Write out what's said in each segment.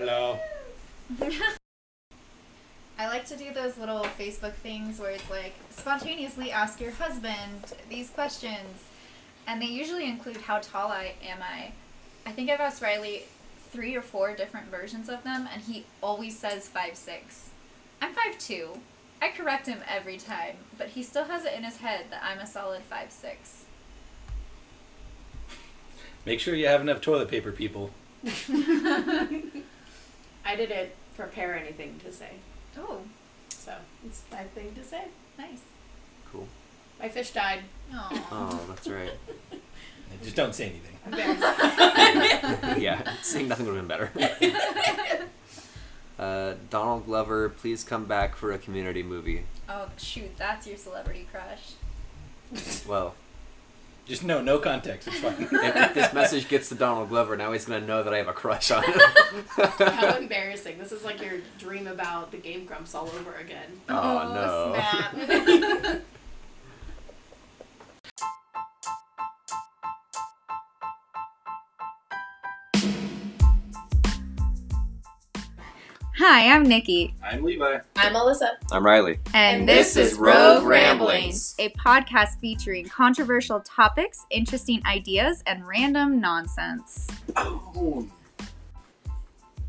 Hello. I like to do those little Facebook things where it's like spontaneously ask your husband these questions, and they usually include how tall I am I. I think I've asked Riley three or four different versions of them, and he always says five six. I'm five two. I correct him every time, but he still has it in his head that I'm a solid five six. Make sure you have enough toilet paper, people. I didn't prepare anything to say, Oh, so it's my thing to say. nice. Cool. My fish died. Aw. Oh, that's right. Just don't say anything. Embarrassing. yeah, saying nothing would have been better. uh, Donald Glover, please come back for a community movie. Oh shoot, that's your celebrity crush. Well, Just no, no context. It's fine. if, if this message gets to Donald Glover, now he's gonna know that I have a crush on him. How embarrassing. This is like your dream about the Game Grumps all over again. Oh, no. Hi, I'm Nikki, I'm Levi. I'm Alyssa. I'm Riley. and, And this, this is is Rogue Rogue Ramblings, Ramblings. a podcast featuring controversial topics, interesting ideas, and random nonsense. Boom.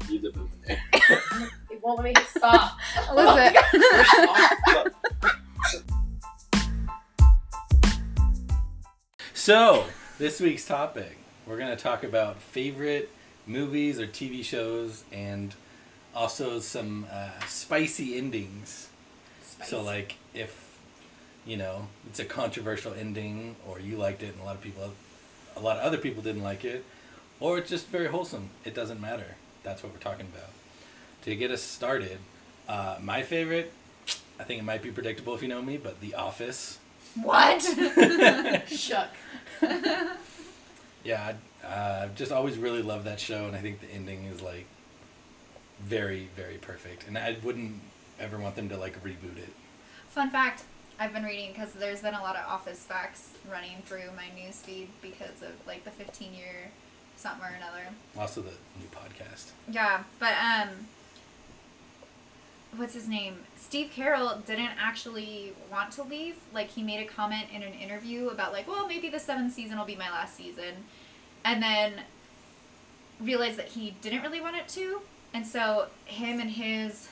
Leave the boom in there. It won't let me stop. Alyssa, So, this week's topic, we're going to talk about favorite movies or TV shows and also some uh, spicy endings. So, like, if, you know, it's a controversial ending or you liked it and a lot of people, a lot of other people didn't like it, or it's just very wholesome, it doesn't matter. That's what we're talking about. To get us started, uh, my favorite, I think it might be predictable if you know me, but The Office. what? Shook. Yeah, I- uh, I've just always really loved that show, and I think the ending is like very, very perfect. And I wouldn't ever want them to like reboot it. Fun fact I've been reading because there's been a lot of office facts running through my news feed because of like the 15 year something or another. Also, the new podcast. Yeah, but um, what's his name? Steve Carell didn't actually want to leave. Like he made a comment in an interview about like, well, maybe the seventh season will be my last season, and then realized that he didn't really want it to, and so him and his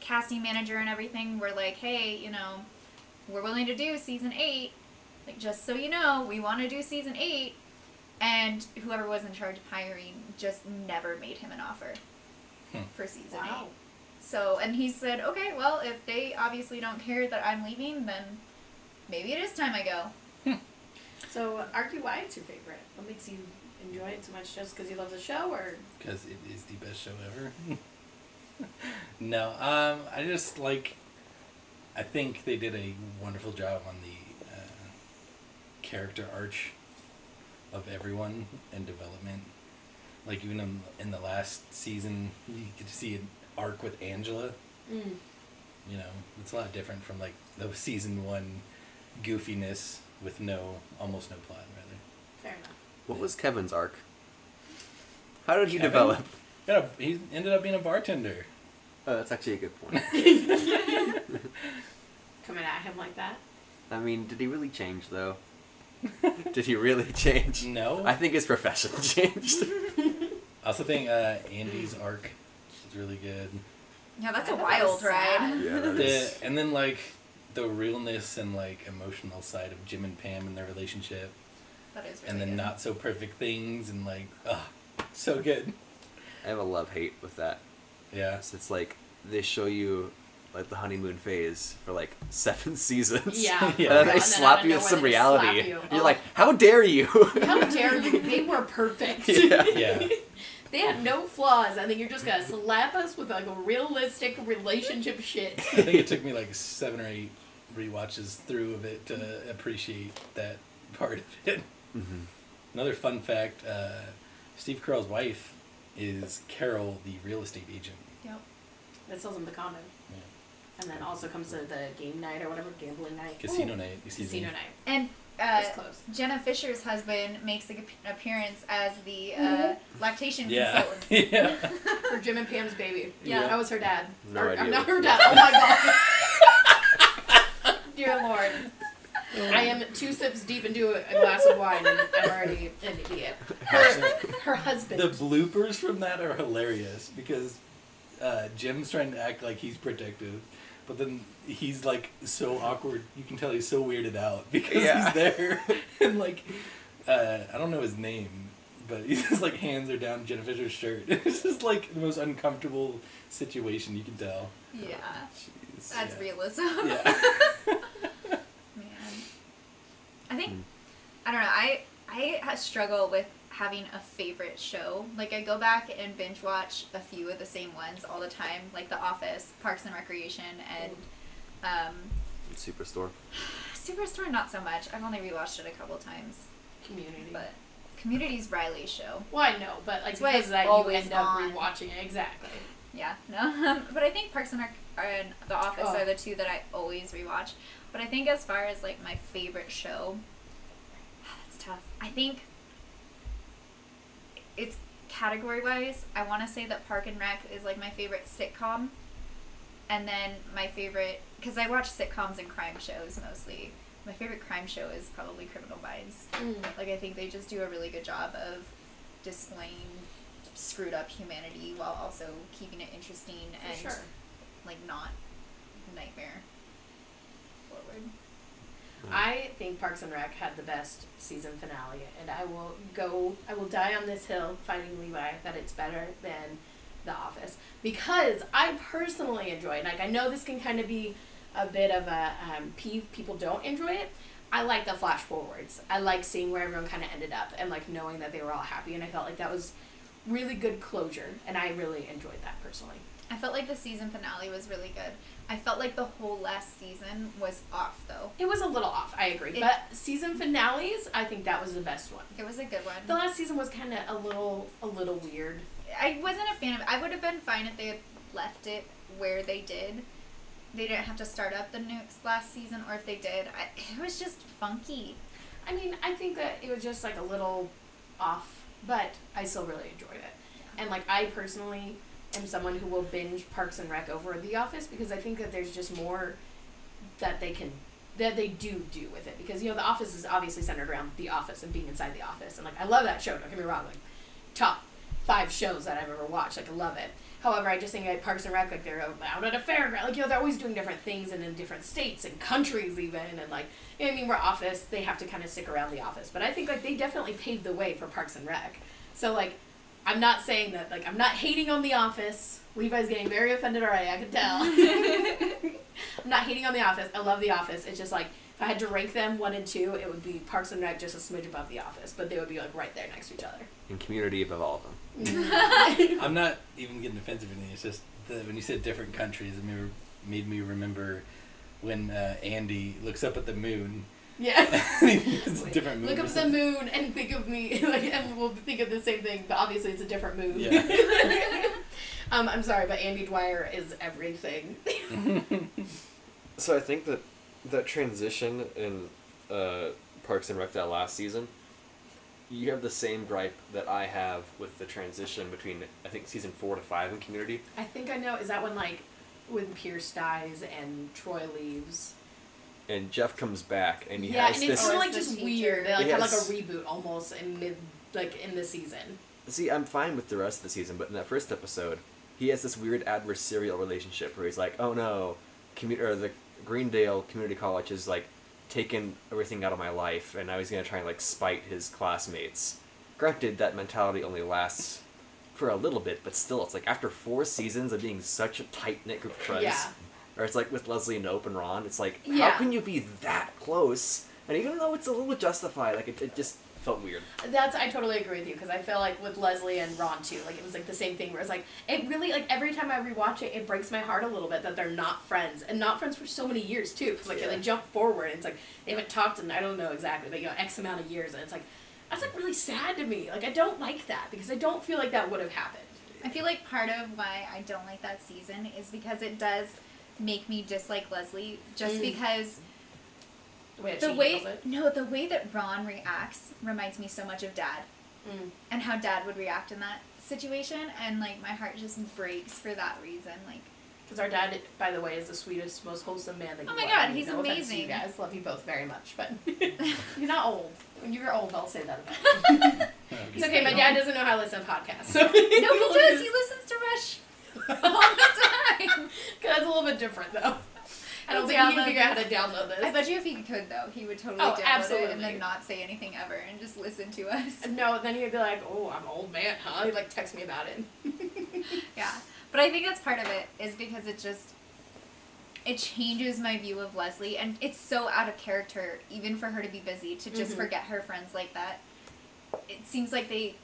casting manager and everything were like, hey, you know, we're willing to do season eight. Like just so you know, we want to do season eight. And whoever was in charge of hiring just never made him an offer Hmm. for season Wow. eight. So, and he said, okay, well, if they obviously don't care that I'm leaving, then maybe it is time I go. So, argue why it's your favorite. What makes you enjoy it so much just because you love the show, or because it is the best show ever. no, um, I just like. I think they did a wonderful job on the uh, character arch of everyone and development. Like even in, in the last season, you get to see an arc with Angela. mm. You know, it's a lot different from like the season one goofiness with no, almost no plot, rather. fair enough. What was Kevin's arc? How did he Kevin? develop? Yeah, he ended up being a bartender. Oh, that's actually a good point. Coming at him like that. I mean, did he really change though? did he really change? No. I think his profession changed. I also think uh, Andy's arc is really good. Yeah, that's I a thought that wild ride. yeah, that The, and then like the realness and like emotional side of Jim and Pam and their relationship, That is really and then good. not so perfect things and like ah, so good. I have a love hate with that. Yeah. So it's like they show you like the honeymoon phase for like seven seasons. Yeah. Yeah. And then And they then slap out you with some reality. you. You're Oh. like, how dare you? How dare you? They were perfect. Yeah. Yeah. they had no flaws, and then you're just gonna slap us with like a realistic relationship shit. I think it took me like seven or eight rewatches through of it to appreciate that part of it. Mhm. Another fun fact: uh, Steve Carell's wife is Carol, the real estate agent. Yep. That sells him the condo. Yeah. And then also comes to the game night or whatever, gambling night. Casino night. excuse Casino me. night. And uh, close. Jenna Fischer's husband makes an appearance as the uh, lactation Yeah. consultant. yeah. For Jim and Pam's baby. Yeah. That was her dad. No or, idea or not her dad. Oh my god. Dear Lord. I am two sips deep into a, a glass of wine and I'm already an idiot. Her, her husband. The bloopers from that are hilarious because uh, Jim's trying to act like he's protective, but then he's like so awkward. You can tell he's so weirded out because Yeah. he's there and like uh, I don't know his name, but he's just like hands are down Jenna Fischer's shirt. It's just like the most uncomfortable situation you can tell. Yeah, Jeez, that's yeah. realism. Yeah. Man. I think Hmm. I don't know. I I struggle with having a favorite show. Like I go back and binge watch a few of the same ones all the time, like The Office, Parks and Recreation, and um, Superstore. Superstore. Not so much. I've only rewatched it a couple times, community. but Community's Riley's show. well, I know, but like That's because it's of that you always end up on. rewatching it. Exactly. Yeah, no. but I think Parks and Rec and The Office Oh. are the two that I always rewatch. But I think as far as like my favorite show, that's tough. I think it's category wise. I want to say that Park and Rec is like my favorite sitcom, and then my favorite because I watch sitcoms and crime shows mostly. My favorite crime show is probably Criminal Minds. Mm. Like I think they just do a really good job of displaying screwed up humanity while also keeping it interesting For and sure. like not nightmare forward. I think Parks and Rec had the best season finale, and I will go. I will die on this hill fighting Levi that it's better than The Office because I personally enjoy it. Like I know this can kind of be a bit of a um, peeve. People don't enjoy it. I like the flash forwards. I like seeing where everyone kind of ended up and like knowing that they were all happy, and I felt like that was really good closure, and I really enjoyed that personally. I felt like the season finale was really good. I felt like the whole last season was off though. It was a little off, I agree, It- but season finales, I think that was the best one. It was a good one. The last season was kind of a little, a little weird. I wasn't a fan of. I would have been fine if they had left it where they did. They didn't have to start up the nukes last season, or if they did, I, it was just funky. I mean, I think that it was just like a little off, but I still really enjoyed it. And like I personally am someone who will binge Parks and Rec over The Office because I think that there's just more that they can that they do do with it because you know The Office is obviously centered around The Office and being inside The Office and like I love that show. Don't get me wrong, like top five shows that I've ever watched. Like I love it. However, I just think like Parks and Rec, like they're out at a fairground, like you know they're always doing different things and in different states and countries even, and like you know I mean. we're Office, they have to kind of stick around the Office, but I think like they definitely paved the way for Parks and Rec. So like, I'm not saying that like I'm not hating on the Office. Levi's getting very offended already. I can tell. I'm not hating on the Office. I love the Office. It's just like if I had to rank them one and two, it would be Parks and Rec just a smidge above the Office, but they would be like right there next to each other. And community above all of them. I'm not even getting offensive or anything. It's just the, when you said different countries, it made, made me remember when uh, Andy looks up at the moon. Yeah. it's a different moon. Look up at the moon and think of me, like, and we'll think of the same thing, but obviously it's a different moon. Yeah. um, I'm sorry, but Andy Dwyer is everything. So I think that that transition in uh, Parks and Rec that last season, you have the same gripe that I have with the transition between I think season four to five in Community. I think I know. Is that when like when Pierce dies and Troy leaves? And Jeff comes back and he yeah, has and it's this. kind of like just weird. They like have like a reboot almost in mid, like in the season. See, I'm fine with the rest of the season, but in that first episode, he has this weird adversarial relationship where he's like, "Oh no, commu- or the Greendale Community College is like taken everything out of my life, and now he's gonna try and like spite his classmates." Granted, that mentality only lasts for a little bit, but still, it's like after four seasons of being such a tight knit group of friends, Yeah. Or it's like with Leslie Knope and Ron, it's like, Yeah. how can you be that close? And even though it's a little justified, like it, it just felt weird. That's I totally agree with you because I feel like with Leslie and Ron too, like it was like the same thing where it's like it really like every time I rewatch it, it breaks my heart a little bit that they're not friends and not friends for so many years too. Because like Yeah. they jump forward, and it's like they haven't talked in I don't know exactly, but you know X amount of years, and it's like that's like really sad to me. Like I don't like that because I don't feel like that would have happened. I feel like part of why I don't like that season is because it does make me dislike Leslie just Mm. because The way that The way it. no, the way that Ron reacts reminds me so much of Dad, Mm. and how Dad would react in that situation, and like my heart just breaks for that reason. Like, Because our dad, by the way, is the sweetest, most wholesome man that Oh you my will God, ever meet. he's no offense to you amazing. guys, love you both very much, but you're not old. When you're old, I'll say that about you. It's okay. My dad doesn't know how to listen to podcasts. So no, he does. He listens to Rush all the time. Cause That's a little bit different, though. I don't think he can figure out how to download this. I bet you if he could though, he would totally Oh, download it absolutely. and then not say anything ever and just listen to us. No, then he'd be like, "Oh, I'm an old man, huh?" He'd like text me about it. Yeah, but I think that's part of it is because it just it changes my view of Leslie, and it's so out of character even for her to be busy to just Mhm. forget her friends like that. It seems like they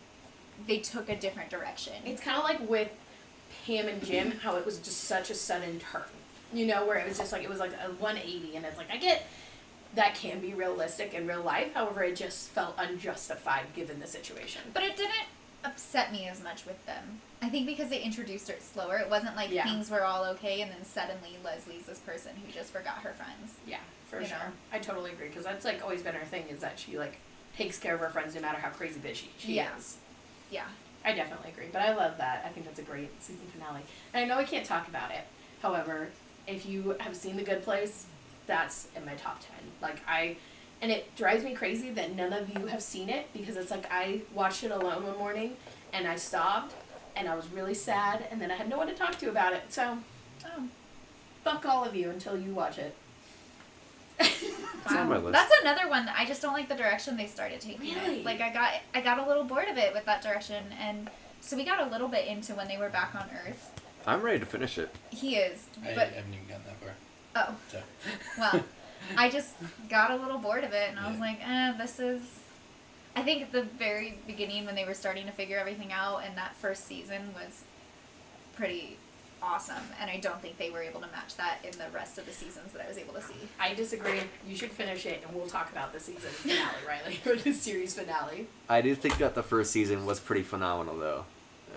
they took a different direction. It's kind of like with Pam and Jim, how it was just such a sudden turn. You know, where it was just like it was like a 180, and it's like I get that can be realistic in real life. However, it just felt unjustified given the situation. But it didn't upset me as much with them. I think because they introduced it slower, it wasn't like Yeah. things were all okay and then suddenly Leslie's this person who just forgot her friends. Yeah, for sure. know? I totally agree because that's like always been her thing is that she like takes care of her friends no matter how crazy bitchy she Yeah. is. Yeah. I definitely agree, but I love that. I think that's a great season finale. And I know I can't talk about it. However, if you have seen The Good Place, that's in my top 10. Like I and it drives me crazy that none of you have seen it because it's like I watched it alone one morning and I sobbed and I was really sad and then I had no one to talk to about it. So, Oh. fuck all of you until you watch it. It's on my list. That's another one that I just don't like the direction they started taking Really? it. Like I got I got a little bored of it with that direction and so we got a little bit into when they were back on Earth. I'm ready to finish it. He is, but I but haven't even gotten that far. oh So. well, I just got a little bored of it and I was like, eh, this is. I think at the very beginning when they were starting to figure everything out and that first season was pretty awesome and I don't think they were able to match that in the rest of the seasons that I was able to see. I disagree. You should finish it and we'll talk about the season finale, Riley, or the series finale. I do think that the first season was pretty phenomenal, though,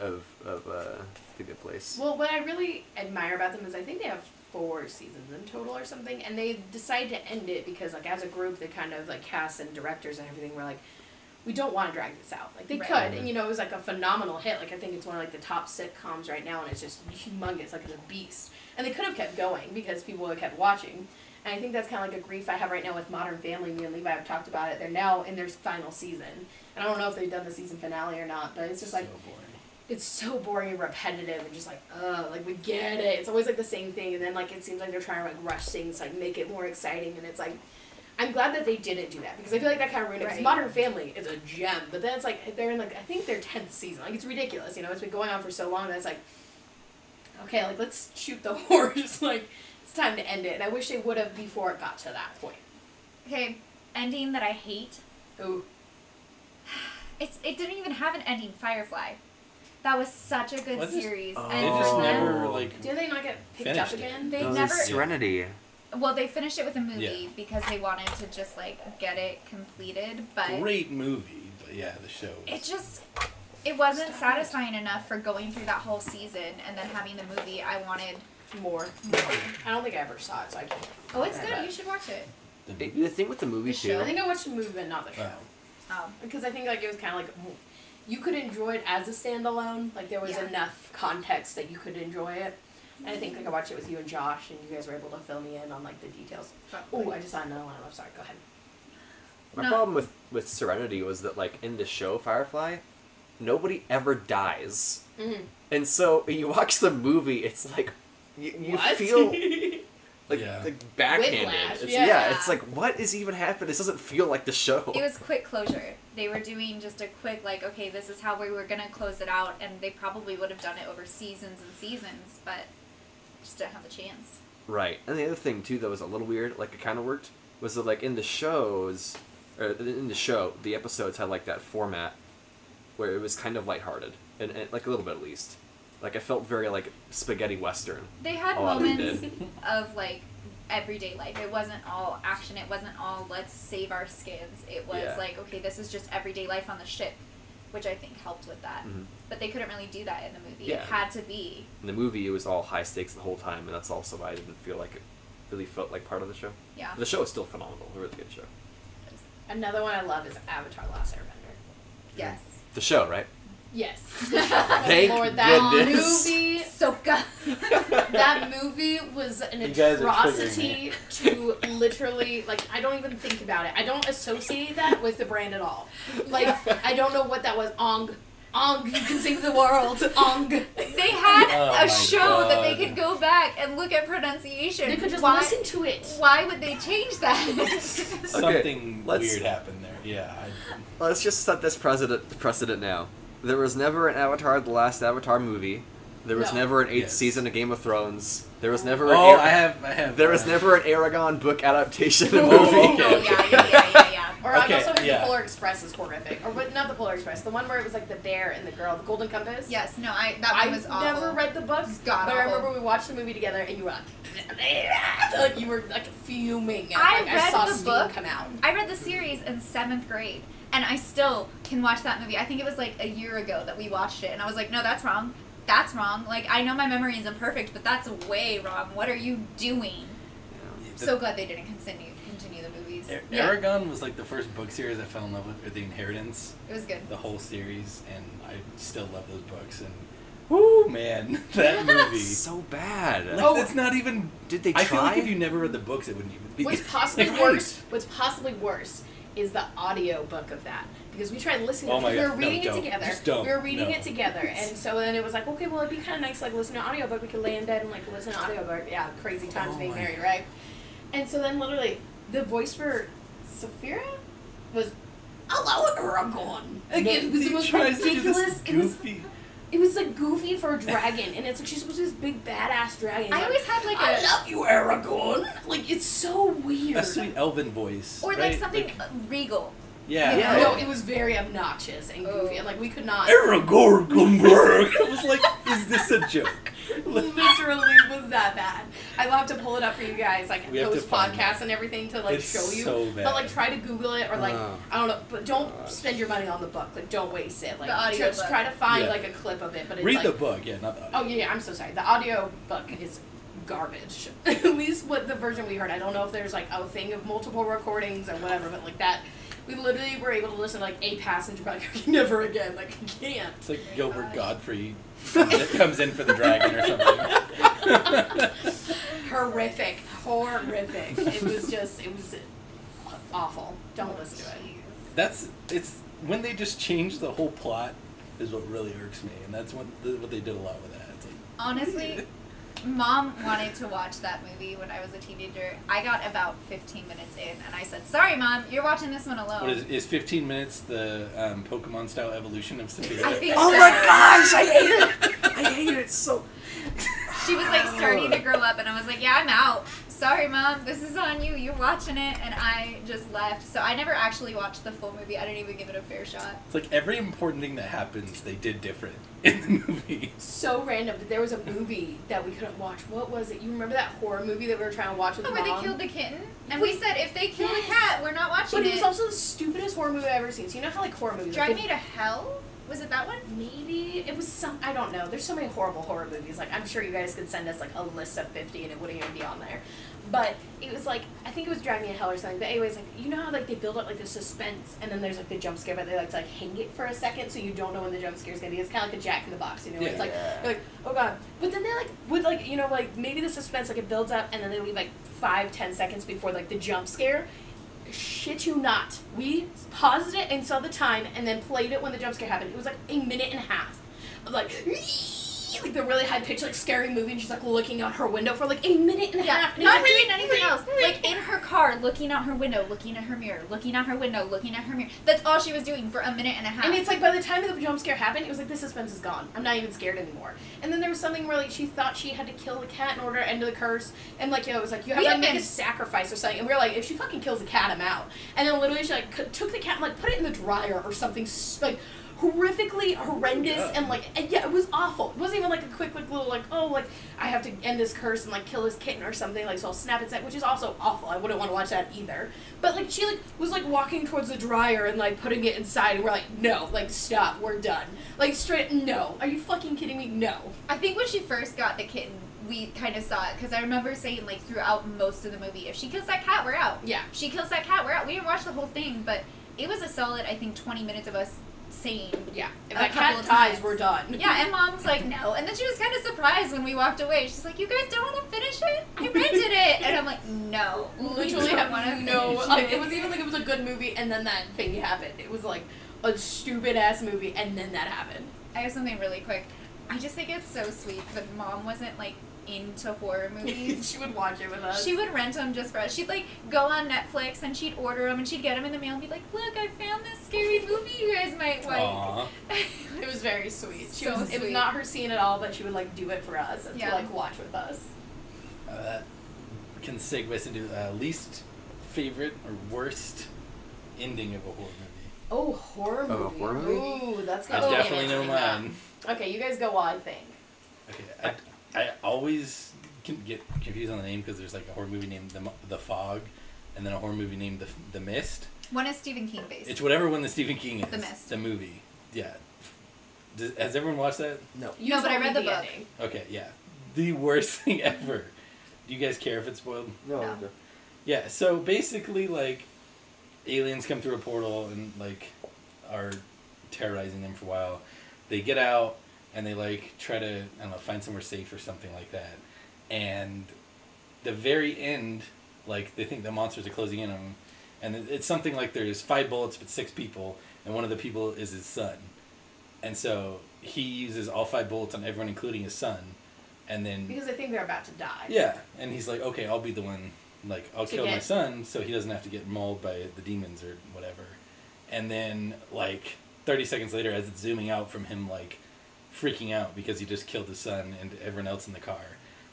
of of uh, the Good Place. Well, what I really admire about them is I think they have four seasons in total or something, and they decide to end it because, like, as a group, they kind of like cast and directors and everything were like, we don't want to drag this out. Like they Right. could, mm-hmm. and you know, it was like a phenomenal hit. Like I think it's one of like the top sitcoms right now, and it's just humongous, like it's a beast. And they could have kept going because people have kept watching. And I think that's kind of like a grief I have right now with Modern Family. Me and Levi have talked about it. They're now in their final season, and I don't know if they've done the season finale or not, but it's just like so boring. it's so boring and repetitive and just like ugh like we get it it's always like the same thing and then like it seems like they're trying to like rush things like make it more exciting and it's like i'm glad that they didn't do that because i feel like that kind of ruined it. Right. modern family is a gem but then it's like they're in like i think their 10th season like it's ridiculous you know it's been going on for so long that it's like okay like let's shoot the horse like it's time to end it and i wish they would have before it got to that point Okay, ending that I hate. ooh It's it didn't even have an ending. Firefly. That was such a good Was it? series, Oh. and They for just them, never like. did they not get picked Finished up it. again they No, never. Serenity. Well, they finished it with a movie Yeah. because they wanted to just like get it completed, but Great movie, but yeah, the show. it just it wasn't satisfying enough for going through that whole season and then having the movie. I wanted more more. i don't think i ever saw it so i can't Oh, it's good. but- You should watch it. the, It- the thing with the movie The too. show. I think I watched the movie, but not the show. Wow. Oh, Because I think like it was kind of like you could enjoy it as a standalone. Like there was Yeah. enough context that you could enjoy it. And I think like I watched it with you and Josh, and you guys were able to fill me in on like the details. Oh, I just saw another one. I'm sorry. Go ahead. My No. problem with with Serenity was that like in the show Firefly, nobody ever dies, Mm-hmm. and so when you watch the movie, it's like you, you feel like Yeah. like backhanded. It's, yeah. yeah. it's like what is even happening? This doesn't feel like the show. it was quick closure. They were doing just a quick like, okay, this is how we were gonna close it out, and they probably would have done it over seasons and seasons, but just didn't have the chance. Right. And the other thing too that was a little weird, like it kind of worked, was that like in the shows, or in the show, the episodes had like that format where it was kind of lighthearted, and, and like a little bit at least. Like I felt very like spaghetti western. They had A lot of them moments of like everyday life. It wasn't all action. It wasn't all let's save our skins. It was Yeah. like okay, this is just everyday life on the ship, which I think helped with that. Mhm. But they couldn't really do that in the movie. Yeah. It had to be In the movie, it was all high stakes the whole time, and that's also why I didn't feel like it really felt like part of the show. Yeah. The show is still phenomenal. A really good show. Another one I love is Avatar: Last Airbender. Yes. The show, right? Yes. Thank Lord, that goodness. movie. Sokka. That movie was an You atrocity to literally like I don't even think about it. I don't associate that with the brand at all. Like I don't know what that was. Ong, Ong, you can save the world. Ong. They had Oh a show that they could go back and look at pronunciation. They could just why, listen to it. Why would they change that? Something let's- weird happened there. Yeah. I, Let's just set this precedent precedent now. There was never an Avatar: The Last Avatar movie. There was No. never an eighth Yes. season of Game of Thrones. There was never. oh, an Ar- I have. I have. There was uh, never an Eragon book adaptation of Oh, movie. okay. Oh yeah, yeah, yeah, yeah, yeah. Or I've also heard yeah. the Polar Express is horrific. Or what? Not the Polar Express. The one where it was like the bear and the girl, the Golden Compass. Yes, no, I that one I was awful. never read the books, It's but god I awful. remember we watched the movie together, and you were like, like you were like fuming. I like, I read saw the steam book. come out. I read the series in seventh grade, and I still can watch that movie. I think it was like a year ago that we watched it, and I was like, no, that's wrong. That's wrong. Like I know my memory isn't perfect, but that's way wrong. What are you doing? the- So glad they didn't continue continue the movies. Ar- Yeah, Eragon was like the first book series I fell in love with, or The Inheritance, it was good. the whole series, and I still love those books. And whoo, man, that movie. so bad. Like, Oh. it's not even. Did they I feel like try? if you never read the books, it wouldn't even be. What's possibly worse? What's possibly worse is the audio book of that because we tried listening. Oh my we God, were no, reading it together. We were reading No. it together, and so then it was like, okay, well, it'd be kind of nice, like listen to audiobook. We could lay in bed and like listen to audiobook. Yeah, crazy times Oh being married, right? And so then literally, the voice for Saphira was. Hello, Eragon. Like, No, it was the he most ridiculous. this It was goofy. It was like goofy for a dragon, and it's like she's supposed to be this big badass dragon. I always had like I a love you, Eragon. Like it's so weird. A sweet elven voice. or like right? something uh, regal. Yeah. Yeah. No, it was very obnoxious and goofy, Oh. and like we could not. Aragorn Gumberg. I was like, is this a joke? Literally was that bad. I'll have to pull it up for you guys, like We have post podcasts and everything to like It's show you. so bad. But like try to Google it or like Oh. I don't know, but don't Gosh. spend your money on the book. Like don't waste it. Like The audio just book. try to find Yeah. like a clip of it. But it's Read like, the book, yeah, not the audio. Oh yeah, yeah, I'm so sorry. The audio book is garbage. At least what the version we heard. I don't know if there's like a thing of multiple recordings or whatever, but like that, we literally were able to listen to like a passenger like never again. Like I can't. It's like Gilbert gosh. Gottfried in, comes in for the dragon or something. Horrific, horrific. It was just, it was awful. Don't listen to it. That's it's when they just change the whole plot is what really irks me, and that's what what they did a lot with that. It's like, Honestly, mom wanted to watch that movie when I was a teenager. I got about 15 minutes in, and I said, "Sorry, mom, you're watching this one alone." what is is 15 minutes the um, Pokemon style evolution of Saphira? I think Oh so. my gosh, I hate it. I hate it so. She was like starting to grow up, and I was like, "Yeah, I'm out. Sorry, mom, this is on you. You're watching it," and I just left. So I never actually watched the full movie. I didn't even give it a fair shot. It's like every important thing that happens, they did different in the movie. So random, but there was a movie that we couldn't watch. What was it? You remember that horror movie that we were trying to watch with Oh, where mom? they killed the kitten, and we said if they kill the cat, we're not watching But it But it. was also the stupidest horror movie I've ever seen. So you know how like horror movies like, Drive they- Me to Hell. Was it that one? Maybe it was some. I don't know. There's so many horrible horror movies. Like I'm sure you guys could send us like a list of 50 and it wouldn't even be on there. But it was like I think it was Driving Me to Hell or something. But anyways, like you know how like they build up like the suspense and then there's like the jump scare, but they like to like hang it for a second so you don't know when the jump scare is gonna be. It's kind of like a Jack in the Box, you know? Yeah. It's like you're like oh god. But then they like would like you know like maybe the suspense like it builds up and then they leave like five ten seconds before like the jump scare. Shit you not. We paused it and saw the time and then played it when the jump scare happened. It was like a minute and a half of like like the really high pitched like scary movie and she's like looking out her window for like a minute and a Yeah, half. and not like, doing anything else. Like in her car, looking out her window, looking at her mirror, looking out her window, looking at her mirror. That's all she was doing for a minute and a half. And it's like by the time the jump scare happened, it was like the suspense is gone. I'm not even scared anymore. And then there was something where like she thought she had to kill the cat in order to end the curse, and like you know, it was like you have We to make a sacrifice or something. And we were like, if she fucking kills the cat, I'm out. And then literally she like took the cat and like put it in the dryer or something like horrifically horrendous God. and like and yeah, it was awful. It wasn't even like a quick like little like oh like I have to end this curse and like kill this kitten or something like so I'll snap its neck, which is also awful. I wouldn't want to watch that either. But like she like was like walking towards the dryer and like putting it inside and we're like no like stop we're done like straight no are you fucking kidding me no I think when she first got the kitten, we kind of saw it because I remember saying like throughout most of the movie, if she kills that cat, we're out. Yeah. She kills that cat, we're out. We didn't watch the whole thing, but it was a solid, I think, twenty minutes of us saying. Yeah. If A that couple cat of dies, times. we're done. Yeah, and mom's like, no. And then she was kind of surprised when we walked away. She's like, you guys don't want to finish it? I rented it. And I'm like, no. we literally don't have wanna no like it was even like it was a good movie and then that thing happened. It was like a stupid ass movie and then that happened. I have something really quick. I just think it's so sweet that mom wasn't like into horror movies. she would watch it with us. She would rent them just for us. She'd like go on Netflix and she'd order them and she'd get them in the mail and be like, "Look, I found this scary movie you guys might like." Aw. It was very sweet. She So was, It was not her scene at all, but she would like do it for us and Yeah. to like watch with us. Uh, that can segue us into uh, least favorite or worst ending of a horror movie. Oh, horror movie. Oh, horror movie? Ooh, that's I gonna definitely know mine. Okay, you guys go while I think. Okay, I, I always can get confused on the name because there's like a horror movie named The, the Fog, and then a horror movie named The, the Mist. One is Stephen King based. It's whatever one the Stephen King is. The Mist. The movie. Yeah. Does, has everyone watched that? No. You No, but I read the book. ending. Okay, yeah. The worst thing ever. Do you guys care if it's spoiled? No. No. Yeah, so basically, like, aliens come through a portal and, like, are terrorizing them for a while. They get out and they, like, try to, I don't know, find somewhere safe or something like that. And the very end, like, they think the monsters are closing in on them. And it's something like there's five bullets but six people, and one of the people is his son. And so he uses all five bullets on everyone, including his son. And then Because I think they're about to die. yeah, and he's like, okay, I'll be the one, like, I'll kill my son so he doesn't have to get mauled by the demons or whatever. And then, like, 30 seconds later, as it's zooming out from him, like, freaking out because he just killed his son and everyone else in the car,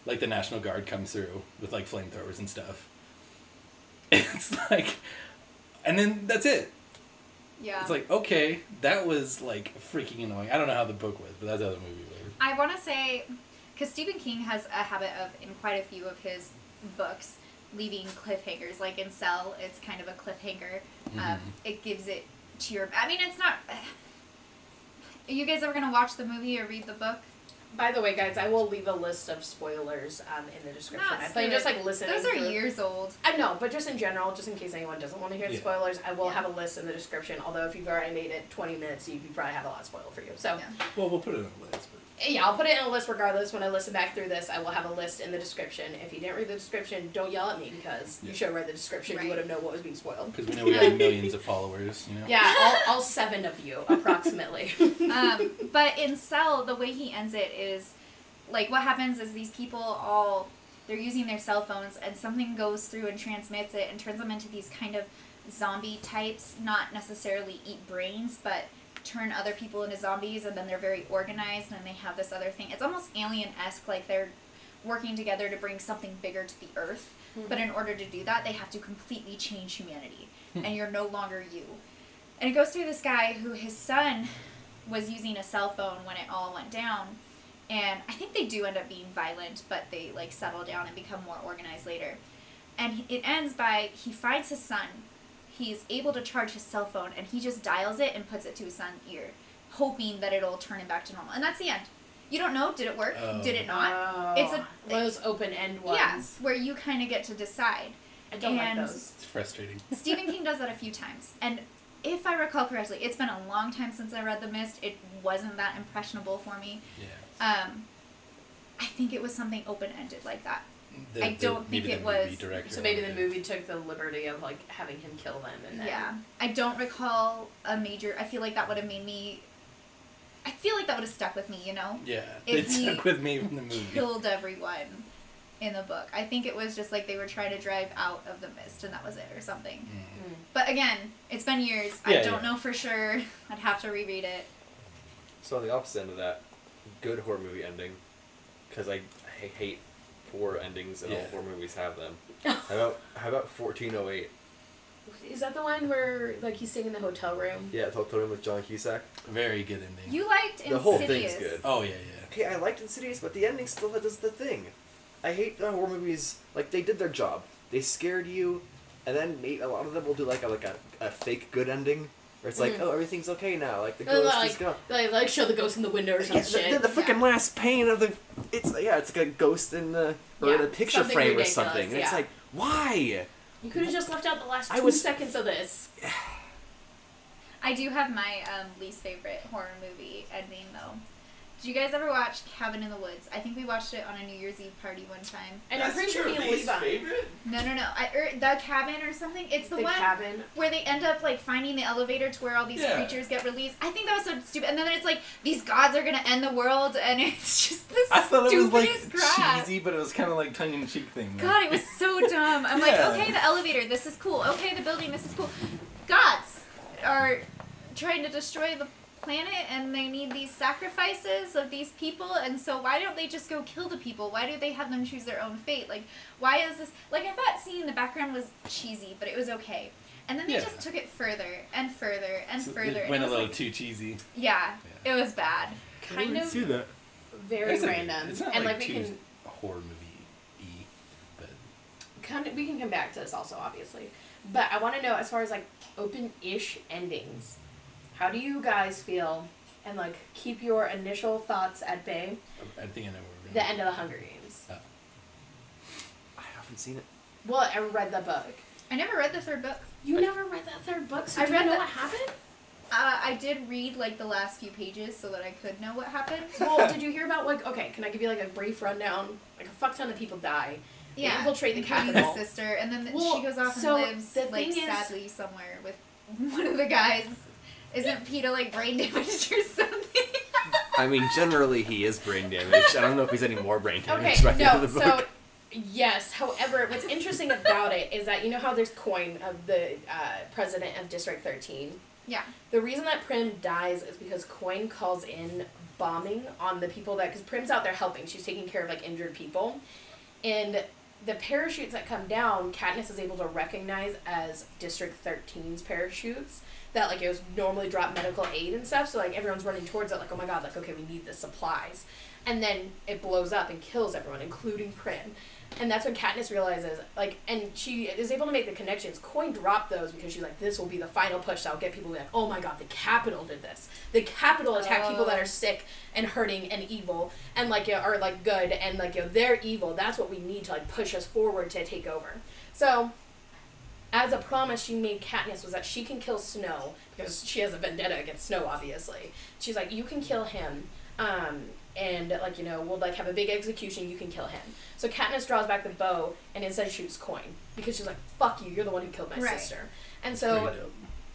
like, the National Guard comes through with, like, flamethrowers and stuff. It's like, and then that's it. yeah. It's like, okay, that was, like, freaking annoying. I don't know how the book was, but that's how the movie was. I want to say, because Stephen King has a habit of, in quite a few of his books, leaving cliffhangers. Like in Cell, it's kind of a cliffhanger. Um, Mhm. it gives it to your. I mean, it's not. Are you guys ever gonna watch the movie or read the book? By the way, guys, I will leave a list of spoilers um, in the description. Not I thought you just like listening. Those are through- years old. I know, but just in general, just in case anyone doesn't want to hear the Yeah. spoilers, I will Yeah. have a list in the description. Although if you've already made it 20 minutes, you, you probably have a lot spoiled for you. So Yeah. Well, we'll put it on the list. But yeah, I'll put it in a list regardless. When I listen back through this, I will have a list in the description. If you didn't read the description, don't yell at me because Yeah. you should have read the description. Right. You would have known what was being spoiled. because we know we have millions of followers, you know? Yeah, all, all seven of you approximately. um, but in Cell, the way he ends it is, like, what happens is these people all they're using their cell phones, and something goes through and transmits it and turns them into these kind of zombie types. Not necessarily eat brains, but turn other people into zombies, and then they're very organized, and they have this other thing. It's almost alien esque, like they're working together to bring something bigger to the earth. Hmm. But in order to do that, they have to completely change humanity, hmm. and you're no longer you. And it goes through this guy who his son was using a cell phone when it all went down. And I think they do end up being violent, but they like settle down and become more organized later. And it ends by he finds his son. He's able to charge his cell phone and he just dials it and puts it to his son's ear, hoping that it'll turn him back to normal. And that's the end. You don't know, did it work? Oh. Did it not? Oh, It's a- those open end ones. Yeah, where you kind of get to decide. I don't and- like those. It's frustrating. Stephen King does that a few times. And if I recall correctly, it's been a long time since I read The Mist. It wasn't that impressionable for me. Yeah. Um, I think it was something open ended like that. The- I don't maybe think it was- So maybe the wanted movie took the liberty of like having him kill them and then Yeah. I don't recall a major. I feel like that would have made me. I feel like that would have stuck with me, you know? Yeah, If it stuck with me from the movie. Killed everyone in the book. I think it was just like they were trying to drive out of the mist and that was it or something. Mm. But again, it's been years. I don't yeah. know for sure. I'd have to reread it. So on the opposite end of that, good horror movie ending, because I, I hate poor endings and all Yeah. horror movies have them. How about how about fourteen oh eight? Is that the one where like he's staying in the hotel room? Yeah, Talk to him with John Cusack. Very good ending. You liked The whole Insidious. thing's good. oh yeah, yeah. Okay, I liked Insidious, but the ending still does the thing. I hate the horror movies. Like they did their job. They scared you, and then a lot of them will do like a like a, a fake good ending, where it's like, Mhm. oh, everything's okay now. Like the ghost like, is gone. They like show the ghost in the window or some Yeah, the, shit. the, the freaking last pane of the it's yeah, it's like a ghost in the or in a picture something frame or something. And it's like, why? You could have just left out the last two I was- seconds of this. I do have my um, least favorite horror movie ending though. Did you guys ever watch Cabin in the Woods? I think we watched it on a New Year's Eve party one time. And I'm pretty sure me and least Levi. favorite. No, no, no. I, er, the cabin or something. It's the, The one cabin. where they end up like finding the elevator to where all these Yeah. creatures get released. I think that was so stupid. And then it's like these gods are gonna end the world, and it's just this. I thought it was like crap. cheesy, but it was kind of like tongue in cheek thing. God, it was so dumb. I'm Yeah. like, okay, the elevator, this is cool. Okay, the building, this is cool. Gods are trying to destroy the planet and they need these sacrifices of these people and so why don't they just go kill the people why do they have them choose their own fate like why is this like i thought seeing the background was cheesy but it was okay and then they Yeah. just took it further and further and So further It went it a little like- too cheesy. yeah, Yeah. it was bad Kind of see that. very It's a- random. It's not and like, like we too can horror movie y, but kind of, we can come back to this also obviously. But I want to know as far as like open-ish endings. How do you guys feel and like keep your initial thoughts at bay I think I know where the end of the Hunger Games? I haven't seen it. Well, I read the book. i never read the third book You never read that third book, so I do you read know the- what happened? uh, i did read like the last few pages so that i could know what happened well, did you hear about like okay? Can I give you like a brief rundown? Like a fuck ton of people die. Yeah, They yeah, infiltrate the including Capitol. The sister, and then Well, she goes off so and lives like is- sadly somewhere with one of the guys. Isn't Peeta like brain damaged or something? I mean, generally he is brain damaged. I don't know if he's any more brain damaged Okay, by the end of the book. so yes. However, what's interesting about it is that you know how there's coin of the uh, president of District 13. yeah. The reason that Prim dies is because Coin calls in bombing on the people that because Prim's out there helping. She's taking care of like injured people, and the parachutes that come down, Katniss is able to recognize as District 13's parachutes. That like it was normally drop medical aid and stuff. So like everyone's running towards it, like oh my god, like okay, we need the supplies, and then it blows up and kills everyone, including Prim. And that's when Katniss realizes, like, and she is able to make the connections. Coin dropped those because she's like, this will be the final push that'll get people to be like, oh my god, the Capitol did this. The Capitol attacked people that Oh. are sick and hurting and evil and like, you know, are like good and like, you know, they're evil. That's what we need to like push us forward to take over. So, as a promise she made Katniss was that she can kill Snow because she has a vendetta against Snow, obviously. She's like, you can kill him, um, and like you know, we'll like have a big execution. You can kill him. So Katniss draws back the bow and instead shoots Coin because she's like, fuck you, you're the one who killed my Right. sister. And so, pretty dope.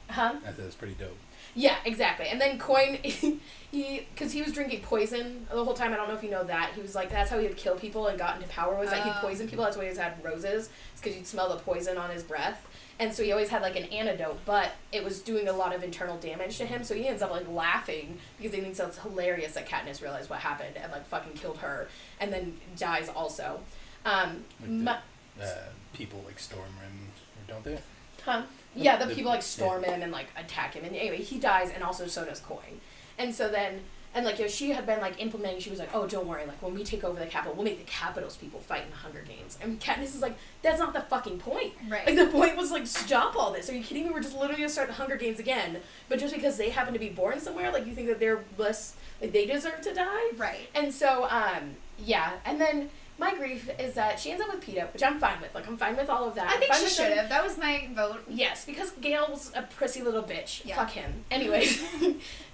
huh? I thought it was pretty dope. Yeah, exactly. And then Coin, he, because he was drinking poison the whole time. I don't know if you know that. He was like, that's how he would kill people and got into power was that he'd Oh. people. That's why he always had roses. It's because you'd smell the poison on his breath. And so he always had like an antidote, but it was doing a lot of internal damage to him. So he ends up like laughing because he thinks it's hilarious that Katniss realized what happened and like fucking killed her and then dies also. Um, Like the, uh, people like storm him, or don't they? Huh? Yeah, the The- people like yeah. storm him and like attack him, and anyway, he dies, and also so does Coin. And so then, and like you know, she had been like implementing. She was like, "Oh, don't worry. Like when we take over the Capitol, we'll make the Capitol's people fight in the Hunger Games." And Katniss is like, "That's not the fucking point. Right. Like the point was like stop all this. Are you kidding me? We're just literally gonna start the Hunger Games again. But just because they happen to be born somewhere, like you think that they're less, like they deserve to die." Right. And so, um, yeah, and then. My grief is that she ends up with Peeta, which I'm fine with. Like, I'm fine with all of that. I think she should have. That was my vote. Yes, because Gale's a prissy little bitch. Yeah. Fuck him. Anyways,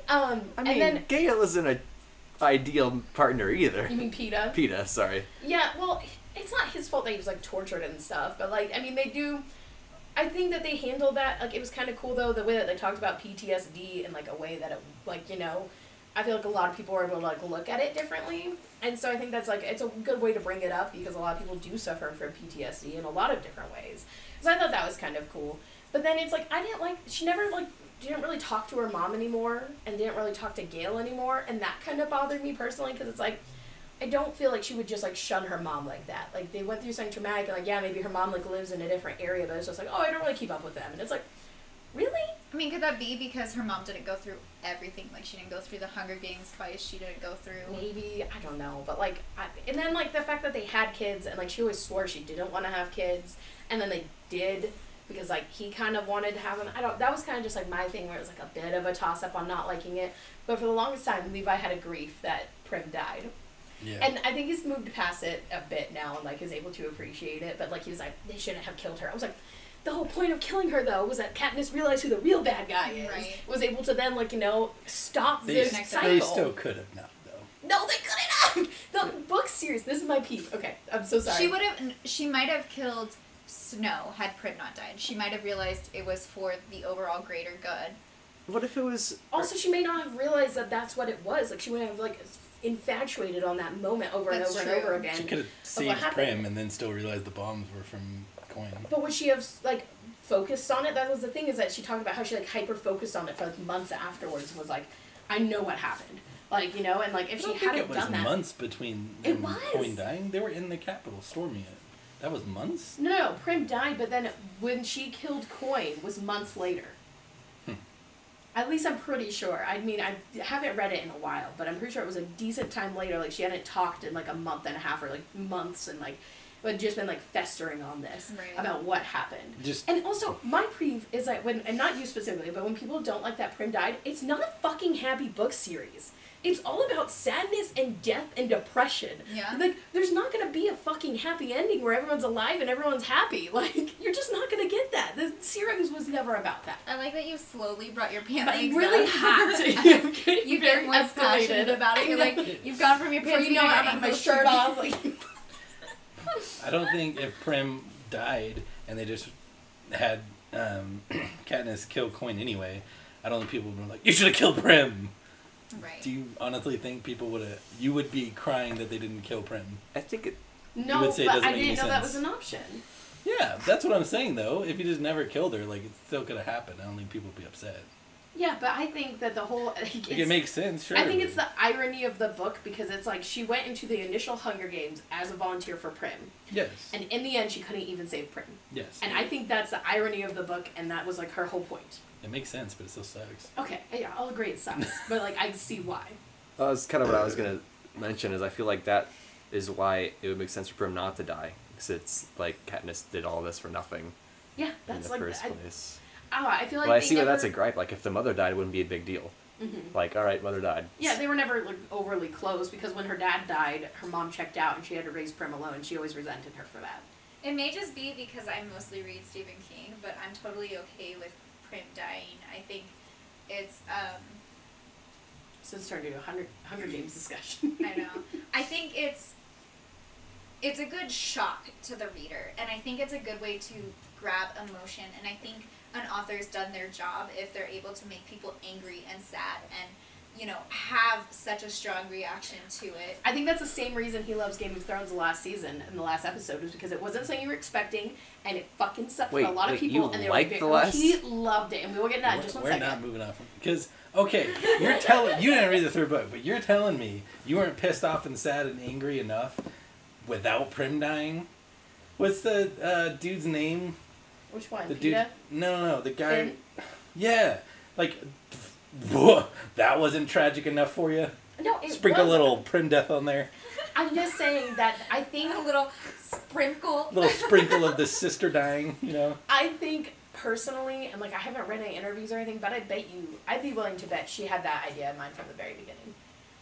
um, I mean, and then Gale isn't a ideal partner either. you mean Peeta? Peeta, sorry. Yeah, well, it's not his fault that he was like tortured and stuff, but like, I mean, they do. I think that they handled that like it was kind of cool though the way that they talked about PTSD in like a way that it like you know, I feel like a lot of people are able to like look at it differently, and so I think that's like it's a good way to bring it up because a lot of people do suffer from PTSD in a lot of different ways. So I thought that was kind of cool. But then it's like I didn't like she never like didn't really talk to her mom anymore and didn't really talk to Gale anymore, and that kind of bothered me personally because it's like. I don't feel like she would just like shun her mom like that. Like they went through something traumatic, and like yeah, maybe her mom like lives in a different area, but it's just like oh, I don't really keep up with them, and it's like, really? I mean, could that be because her mom didn't go through everything? Like, she didn't go through the Hunger Games twice. She didn't go through. Maybe I don't know, but like, I, and then like the fact that they had kids, and like she always swore she didn't want to have kids, and then they did because like he kind of wanted to have them. I don't. That was kind of just like my thing where it was like a bit of a toss up on not liking it. But for the longest time, Levi had a grief that Prim died. Yeah. And I think he's moved past it a bit now and like is able to appreciate it. But like he was like, they shouldn't have killed her. I was like, the whole point of killing her though was that Katniss realized who the real bad guy is. Right. Was able to then like you know stop they, the next cycle. they still could have not though. No, they couldn't have. The book series. This is my peep. Okay, I'm so sorry. She would have. She might have killed Snow had Prim not died. She might have realized it was for the overall greater good. What if it was? Also, she may not have realized that that's what it was. Like she wouldn't have like infatuated on that moment over That's and over and over again. She could have saved. Prim and then still realized the bombs were from But would she have like focused on it? That was the thing is that she talked about how she like hyper focused on it for like months afterwards. and Was like, I know what happened. Like you know, and like I if she don't hadn't it was done that, months between It was. Coin dying. They were in the Capitol storming it. That was months. no, no, no, Prim died. But then when she killed Coin was months later. Hmm. At least I'm pretty sure. I mean, I haven't read it in a while, but I'm pretty sure it was a decent time later. Like she hadn't talked in like a month and a half or like months, and like had just been like festering on this Right. about what happened. Just And also, my prev is like when, and not you specifically, but when people don't like that Prim died, it's not a fucking happy book series. It's all about sadness and death and depression. Yeah. Like, there's not gonna be a fucking happy ending where everyone's alive and everyone's happy. Like, you're just not gonna get that. The series was never about that. I like that you slowly brought your pants. I really up. have to. you You get very more passionate about it. You're like, you've gone from your Before pants you know to I your have my shirt off. Like, I don't think if Prim died and they just had um, Katniss kill Coin anyway, I don't think people would be like, "You should have killed Prim." Right. Do you honestly think people would have? You would be crying that they didn't kill Prim. I think it. no, would say it but doesn't I didn't know any that was an option. Yeah, that's what I'm saying though. If you just never killed her, like it still could have happened. I don't think people would be upset. Yeah, but I think that the whole. Like, Like, it makes sense, sure. I think it's the irony of the book because it's like she went into the initial Hunger Games as a volunteer for Prim, yes, and in the end, she couldn't even save Prim. yes. And I think that's the irony of the book, and that was like her whole point. it makes sense, but it still sucks. Okay, yeah, I'll agree it sucks, but like I see why. Uh, that was kind of what I was gonna mention. Is I feel like that is why it would make sense for Prim not to die, because it's like Katniss did all this for nothing Yeah, in that's the like first I, place. Oh, I feel like But I they see why that's a gripe. Like if the mother died, it wouldn't be a big deal. Mhm. Like, all right, mother died. Yeah, they were never like overly close because when her dad died, her mom checked out and she had to raise Prim alone. She always resented her for that. It may just be because I mostly read Stephen King, but I'm totally okay with Prim dying. I think it's um So it's turned into a Hunger, Hunger Games discussion. I know. I think it's it's a good shock to the reader, and I think it's a good way to grab emotion. And I think an author's done their job if they're able to make people angry and sad, and you know have such a strong reaction to it. I think that's the same reason he loves Game of Thrones the last season and the last episode was because it wasn't something you were expecting and it fucking sucked Wait, for a lot of people you and they liked were the very, last- he loved it and we will get to that in we're just one we're second. not moving off because okay, you're telling you didn't read the third book, but you're telling me you weren't pissed off and sad and angry enough without Prim dying. What's the uh, dude's name? Which one? The dude. No, no, no. The guy. Finn? Yeah, like that wasn't tragic enough for you. No, it Sprinkle a little Prim death on there. I'm just saying that I think A little sprinkle. little sprinkle of the sister dying. You know. I think personally, and like I haven't read any interviews or anything, but I bet you, I'd be willing to bet she had that idea in mind from the very beginning.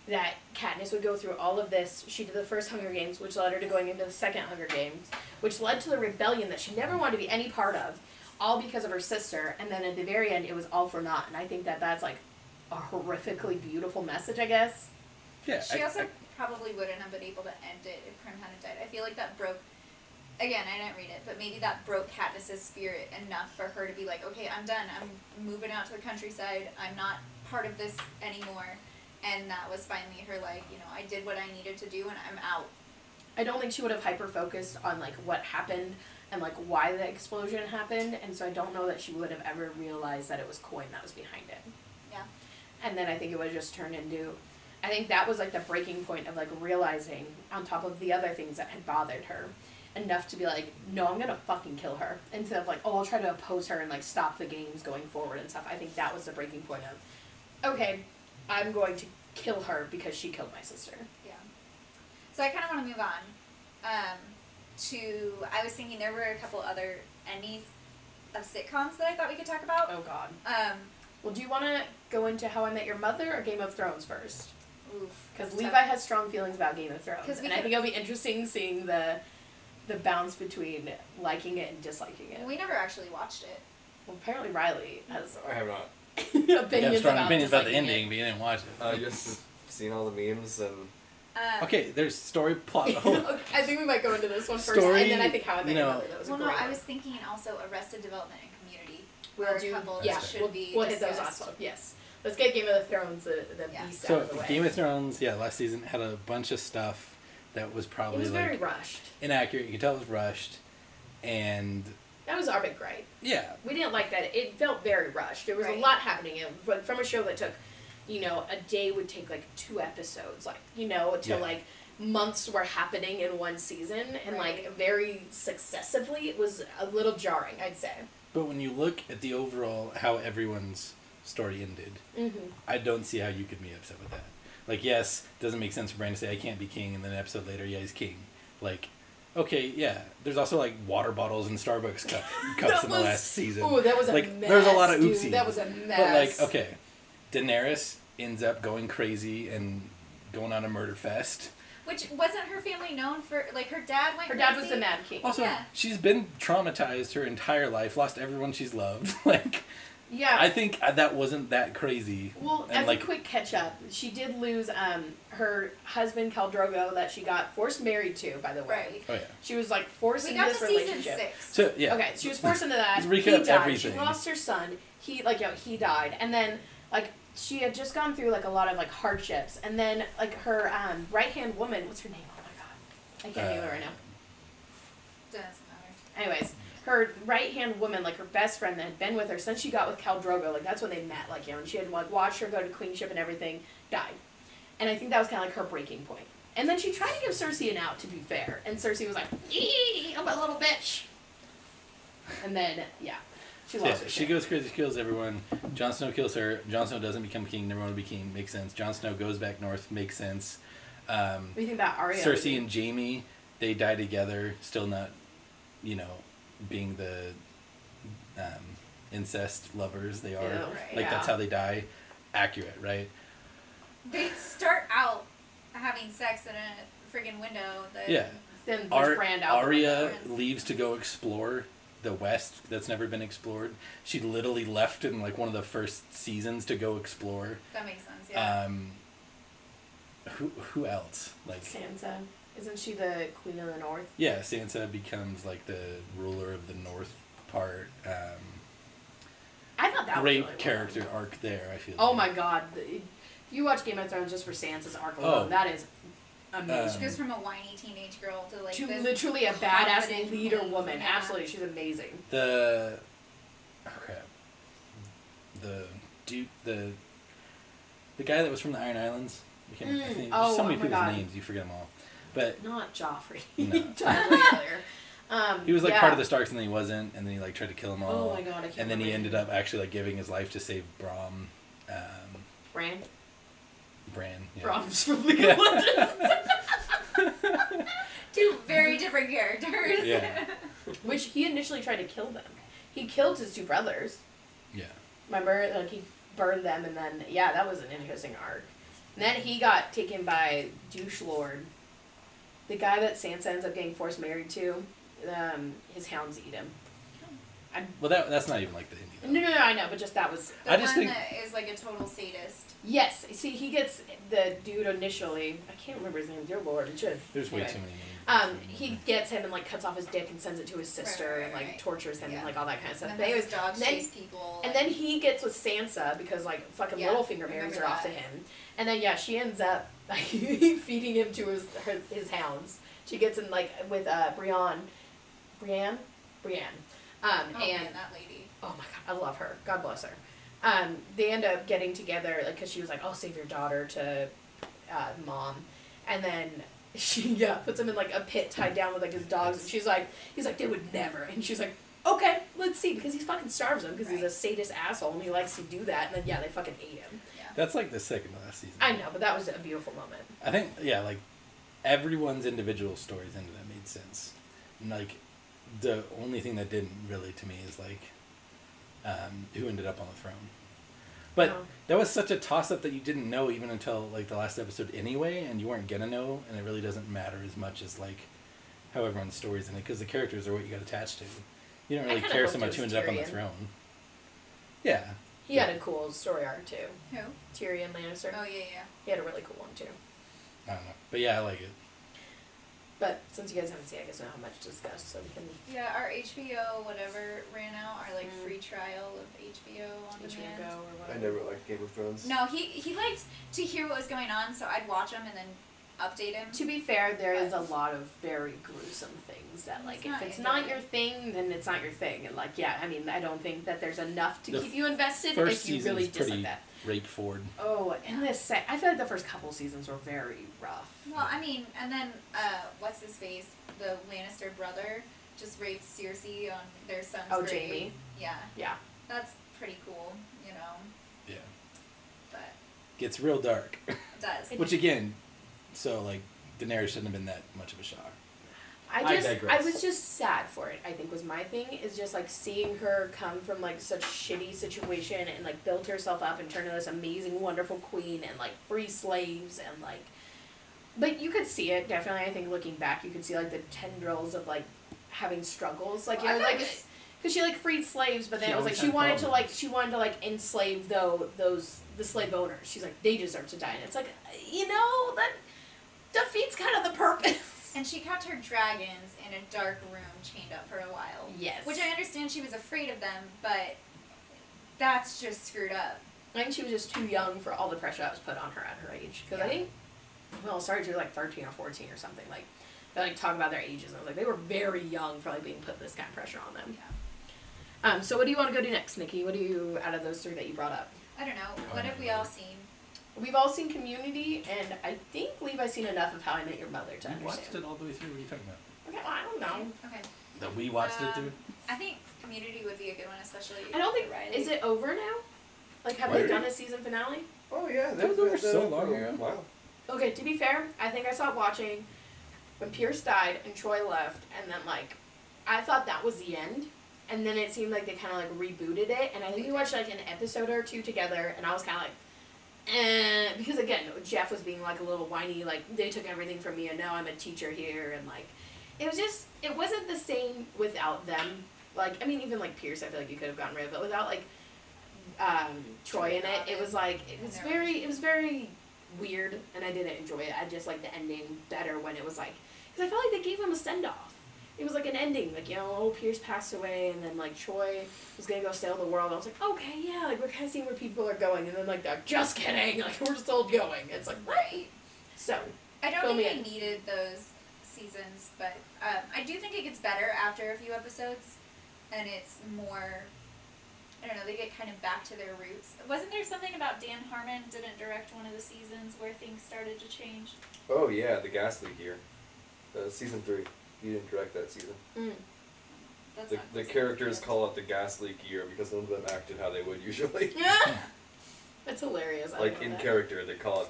That Katniss would go through all of this. She did the first Hunger Games, which led her to going into the second Hunger Games, which led to the rebellion that she never wanted to be any part of, all because of her sister. And then at the very end, it was all for naught. And I think that that's like a horrifically beautiful message, I guess. Yeah. She I- also I- probably wouldn't have been able to end it if Prim hadn't died. I feel like that broke. Again, I didn't read it, but maybe that broke Katniss's spirit enough for her to be like, okay, I'm done. I'm moving out to the countryside. I'm not part of this anymore. And that was finally her like, you know, I did what I needed to do, and I'm out. I don't think she would have hyper focused on like what happened and like why the explosion happened, and so I don't know that she would have ever realized that it was coin that was behind it. Yeah. And then I think it would have just turned into I think that was like the breaking point of like realizing on top of the other things that had bothered her enough to be like, no, I'm gonna fucking kill her instead of like, oh, I'll try to oppose her and like stop the games going forward and stuff. I think that was the breaking point of, okay, I'm going to kill her because she killed my sister. Yeah. So I kind of want to move on um, to. I was thinking there were a couple other endings of sitcoms that I thought we could talk about. Oh God. Um, Well, do you want to go into How I Met Your Mother or Game of Thrones first? Oof. Because Levi tough. has strong feelings about Game of Thrones, 'Cause we and I think it'll be interesting seeing the the bounce between liking it and disliking it. We never actually watched it. Well, apparently Riley has I have not. opinions, You have strong about opinions about the disliking ending, but you didn't watch it. I just seen all the memes and Uh, Okay, there's story plot. Oh, Okay, I think we might go into this one first, Story, and then I think how I you think know- about it. That well, no, great I was thinking also Arrested Development and Community. We'll where do, couples yeah, should we'll, be we'll hit those also. Yes, let's get Game of the Thrones, the, the Yeah. beast out so of the way. Game of Thrones, yeah, last season had a bunch of stuff that was it probably was like very rushed. inaccurate. You could tell it was rushed, and That was our big gripe. yeah, We didn't like that. It felt very rushed. There was Right. a lot happening. It, from a show that took, you know, a day would take like two episodes, like you know, to Yeah. like months were happening in one season, and like very successively. It was a little jarring, I'd say. but when you look at the overall how everyone's story ended, Mm-hmm. I don't see how you could be upset with that. Like, yes, it doesn't make sense for Bran to say I can't be king, and then an episode later, yeah, he's king. Like, okay, yeah. There's also like water bottles and Starbucks cup, cups in the last season. Ooh, that was a like, mess. there's a lot of dude. oopsies. That was a mess. But like, okay, Daenerys ends up going crazy and going on a murder fest. Which wasn't her family known for? Like her dad went. Her dad was crazy? the Mad King. Also, Yeah. she's been traumatized her entire life, lost everyone she's loved. like, Yeah. I think that wasn't that crazy. Well, And, as like- a quick catch up, she did lose um, her husband Khal Drogo, that she got forced married to. By the way, Right. Oh yeah. she was like forced We into got this to season relationship. six. So yeah. Okay, she was forced into that. Let's he died. everything. She lost her son. He like you know, he died, and then like she had just gone through like a lot of like hardships, and then like her um, right hand woman, what's her name? Oh my god, I can't think of it right now. Doesn't matter. Anyways, her right hand woman, like her best friend that had been with her since she got with Khal Drogo, like that's when they met, like you know, and she had like watched her go to queenship and everything, died, and I think that was kind of like her breaking point. And then she tried to give Cersei an out, to be fair, and Cersei was like, "Yee, I'm a little bitch." And then yeah, she lost yeah, her. she goes crazy, kills everyone. Jon Snow kills her. Jon Snow doesn't become king. Never want to be king. Makes sense. Jon Snow goes back north. Makes sense. Um, What do you think about Arya? Cersei and Jaime, they die together. Still not, you know, being the um, incest lovers they are. Ew, Right. Like that's how they die. Accurate, right? They start out having sex in a freaking window. That Yeah. Then Ar- Brand out. the Arya leaves to go explore the West that's never been explored. She literally left in like one of the first seasons to go explore. That makes sense. Yeah. Um, who who else? Like Sansa, isn't she the queen of the north? yeah, Sansa becomes like the ruler of the North part. Um, I thought that great was really character Well arc there. I feel. Oh like. my god, the- if you watch Game of Thrones just for Sansa's arc Oh. alone, that is amazing. she um, goes from a whiny teenage girl to like to this literally a badass confident leader queen. woman. Yeah. Absolutely, she's amazing. The oh crap. The dude the the guy that was from the Iron Islands. I can't, I Mm, think, oh, so many oh my people's God. names you forget them all. But Not Joffrey. No. Joffrey. Um, he was like yeah. part of the Starks and then he wasn't, and then he like tried to kill them all. Oh my god, and then he ended up actually like giving his life to save Brom, um. Bran. Bran. Yeah. Braum's from League Yeah. of Legends. two very different characters. Yeah. Which he initially tried to kill them. He killed his two brothers. Yeah. Remember, like he burned them, and then yeah, that was an interesting arc. And then he got taken by Douche Lord, the guy that Sansa ends up getting forced married to. Um, his hounds eat him. Well, that that's not even like the No, ending. no, no, I know, but just that was The I just one think- that is like a total sadist. yes. See, he gets the dude initially. I can't remember his name. Dear Lord, it should. There's way Anyway. too many names. Um, he gets him and like cuts off his dick and sends it to his sister right, and like tortures him Yeah. and like all that kind of stuff. And then his dogs then- chase people. And then he gets with Sansa because like fucking Yeah, Littlefinger marries her off to him. And then yeah, she ends up like, feeding him to his her, his hounds. She gets in like with uh Brienne, Brienne, Brienne. Um, oh and man, that lady. oh my god, I love her. God bless her. Um, they end up getting together like because she was like, "I'll save your daughter to uh, mom," and then she yeah puts him in like a pit tied down with like his dogs, and she's like, he's like, they would never, and she's like, okay, let's see, because he fucking starves him because he's a Right. sadist asshole and he likes to do that, and then yeah, they fucking ate him. Yeah. That's like the second last season. I know, but that was a beautiful moment. I think yeah, like everyone's individual stories into that made sense. And, like the only thing that didn't really to me is like um, who ended up on the throne. But No. that was such a toss up that you didn't know even until like the last episode anyway, and you weren't gonna know, and it really doesn't matter as much as like how everyone's stories in it because the characters are what you got attached to. You don't really care so much was who ends up on the throne. Yeah, He had a cool story arc too. Who? Tyrion Lannister. Oh yeah, yeah. He had a really cool one too. I don't know, but yeah, I like it. But since you guys haven't seen, it, I guess we don't have much to discuss, so we can Yeah, our HBO whatever ran out, our like Mm. free trial of HBO on HBO demand. Go or I whatever. never liked Game of Thrones. No, he he liked to hear what was going on, so I'd watch him and then update him. To be fair, there is a lot of very gruesome things that, like, It's if not it's into not it. your thing, then it's not your thing. And, like, yeah, I mean, I don't think that there's enough to The keep you invested First if you season really is pretty dislike that. Rape Ford. Oh, and this, se- I feel like the first couple seasons were very rough. Well, I mean, and then uh, what's his face? The Lannister brother just raped Cersei on their son's Oh, grave. Jaime. Yeah, Yeah. that's pretty cool, you know. Yeah, But gets real dark. it does. Which again, so like Daenerys shouldn't have been that much of a shock. I I just, I, digress. was just sad for it. I think was my thing is just like seeing her come from like such shitty situation and like build herself up and turn into this amazing, wonderful queen and like free slaves and like. But you could see it definitely. I think looking back, you could see like the tendrils of like having struggles. Like Well, I know, thought like it because she like freed slaves, but then it was like she wanted to like she wanted to like enslave though those the slave owners. She's like they deserve to die, and it's like you know that defeats kind of the purpose. And she kept her dragons in a dark room chained up for a while. Yes. Which I understand she was afraid of them, but that's just screwed up. I think she was just too young for all the pressure that was put on her at her age. Because I think, well, sorry, she was like 13 or 14 or something. Like, they like talk about their ages. And I was like, they were very young for like being put this kind of pressure on them. Yeah. Um, so what do you want to go do next, Nikki? What do you, out of those three that you brought up? I don't know. What have we all seen? We've all seen Community, and I think Levi's seen enough of How I Met Your Mother to We understand. watched it all the way through. What are you talking about? Okay, well, I don't know. Okay. That we watched it Um, through. I think Community would be a good one, especially. I don't think, for Riley. is it over now? Like, have What? they done a season finale? Oh yeah, That was over so long ago. Wow. Okay, to be fair, I think I stopped watching when Pierce died and Troy left, and then like, I thought that was the end, and then it seemed like they kind of like rebooted it, and I think we watched like an episode or two together, and I was kind of like, eh, because again, Jeff was being like a little whiny, like they took everything from me, and now I'm a teacher here, and like, it was just, it wasn't the same without them. Like, I mean, even like Pierce, I feel like you could have gotten rid of, but without like, um, Troy in it, it was like it was very, it was very weird and I didn't enjoy it. I just like the ending better when it was like because I felt like they gave him a send off. It was like an ending, like you know, old Pierce passed away, and then like Troy was gonna go sail the world. I was like, okay, yeah, like we're kind of seeing where people are going, and then like they're just kidding, like we're still going. It's like Right. so. I don't Fill me think in. they needed those seasons, but um, I do think it gets better after a few episodes, and it's more. I don't know. They get kind of back to their roots. Wasn't there something about Dan Harmon didn't direct one of the seasons where things started to change? Oh yeah, the gas leak year. Uh, season three. He didn't direct that season. Mm. That's The, not the characters enough. call it the gas leak year because none of them acted how they would usually. Yeah. That's hilarious. I like in that. character, they call it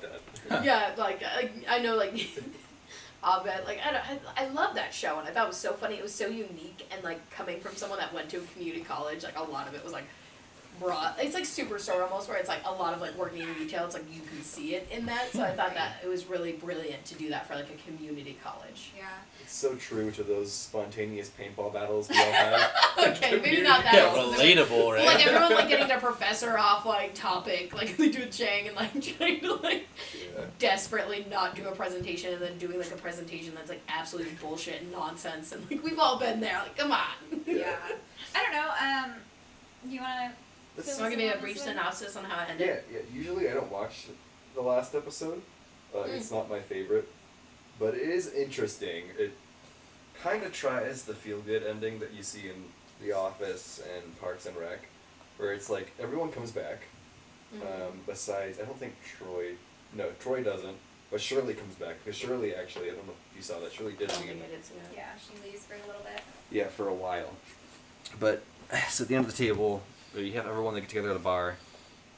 that. yeah, like I, I know, like Abed, like I, don't, I, I love that show, and I thought it was so funny. It was so unique, and like coming from someone that went to a community college, like a lot of it was like brought. It's like Superstore almost, where it's like a lot of like working in retail. It's like you can see it in that. So I thought that it was really brilliant to do that for like a community college. Yeah. It's so true to those spontaneous paintball battles we all have. okay, maybe not that. Yeah, specific. relatable, right? Like everyone like getting their professor off like topic, like they do a Chang and like trying to like Yeah. desperately not do a presentation and then doing like a presentation that's like absolute bullshit and nonsense and like we've all been there. Like come on. Yeah. I don't know. Um, you wanna? Let's- Fill So I'll give you a us in on brief this synopsis on how it ended. Yeah, yeah. Usually I don't watch the last episode. Uh, Mm. It's not my favorite, but it is interesting. It kind of tries the feel-good ending that you see in The Office and Parks and Rec, where it's like everyone comes back. Mhm. Um, besides, I don't think Troy. No, Troy doesn't. But Shirley comes back because Shirley actually, I don't know if you saw that. Shirley did don't leave. I did see that. Yeah, she leaves for a little bit. Yeah, for a while. But so at the end of the table, you have everyone that get together at a bar,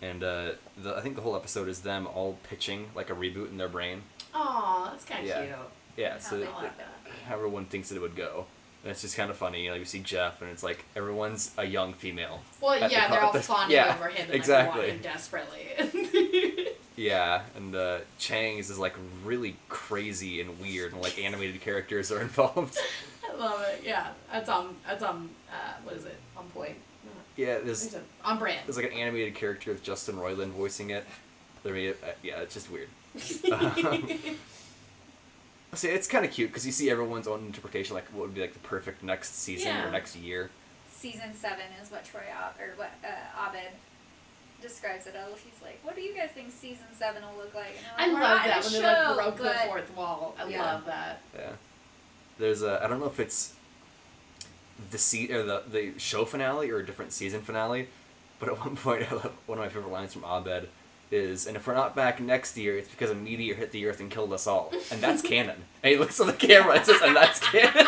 and uh, the, I think the whole episode is them all pitching like a reboot in their brain. Aw, that's kind of Yeah. cute. Yeah, so I th- like that. how everyone thinks that it would go. And it's just kind of funny. You know, you see Jeff, and it's like everyone's a young female. Well, the yeah, they're all fawning yeah, over him and exactly. like wanting desperately. Yeah, and uh, Chang's is like really crazy and weird, and like animated characters are involved. I love it. Yeah, that's on. That's on. Uh, what is it? On point. Yeah, there's There's a- On brand. there's like an animated character with Justin Roiland voicing it. They made it, uh, yeah, it's just weird. Um, See, it's kind of cute because you see everyone's own interpretation, like what would be like the perfect next season Yeah. or next year. Season seven is what Troy Ab- or what uh, Abed describes it as. He's like, "What do you guys think season seven will look like?" And I I'm love that in when a they like show, broke the fourth wall. I Yeah. love that. Yeah. There's a I don't know if it's the se- or the the show finale or a different season finale, but at one point I love, one of my favorite lines from Abed is, "And if we're not back next year, it's because a meteor hit the earth and killed us all," and that's canon. And he looks at the camera and says, "And that's canon."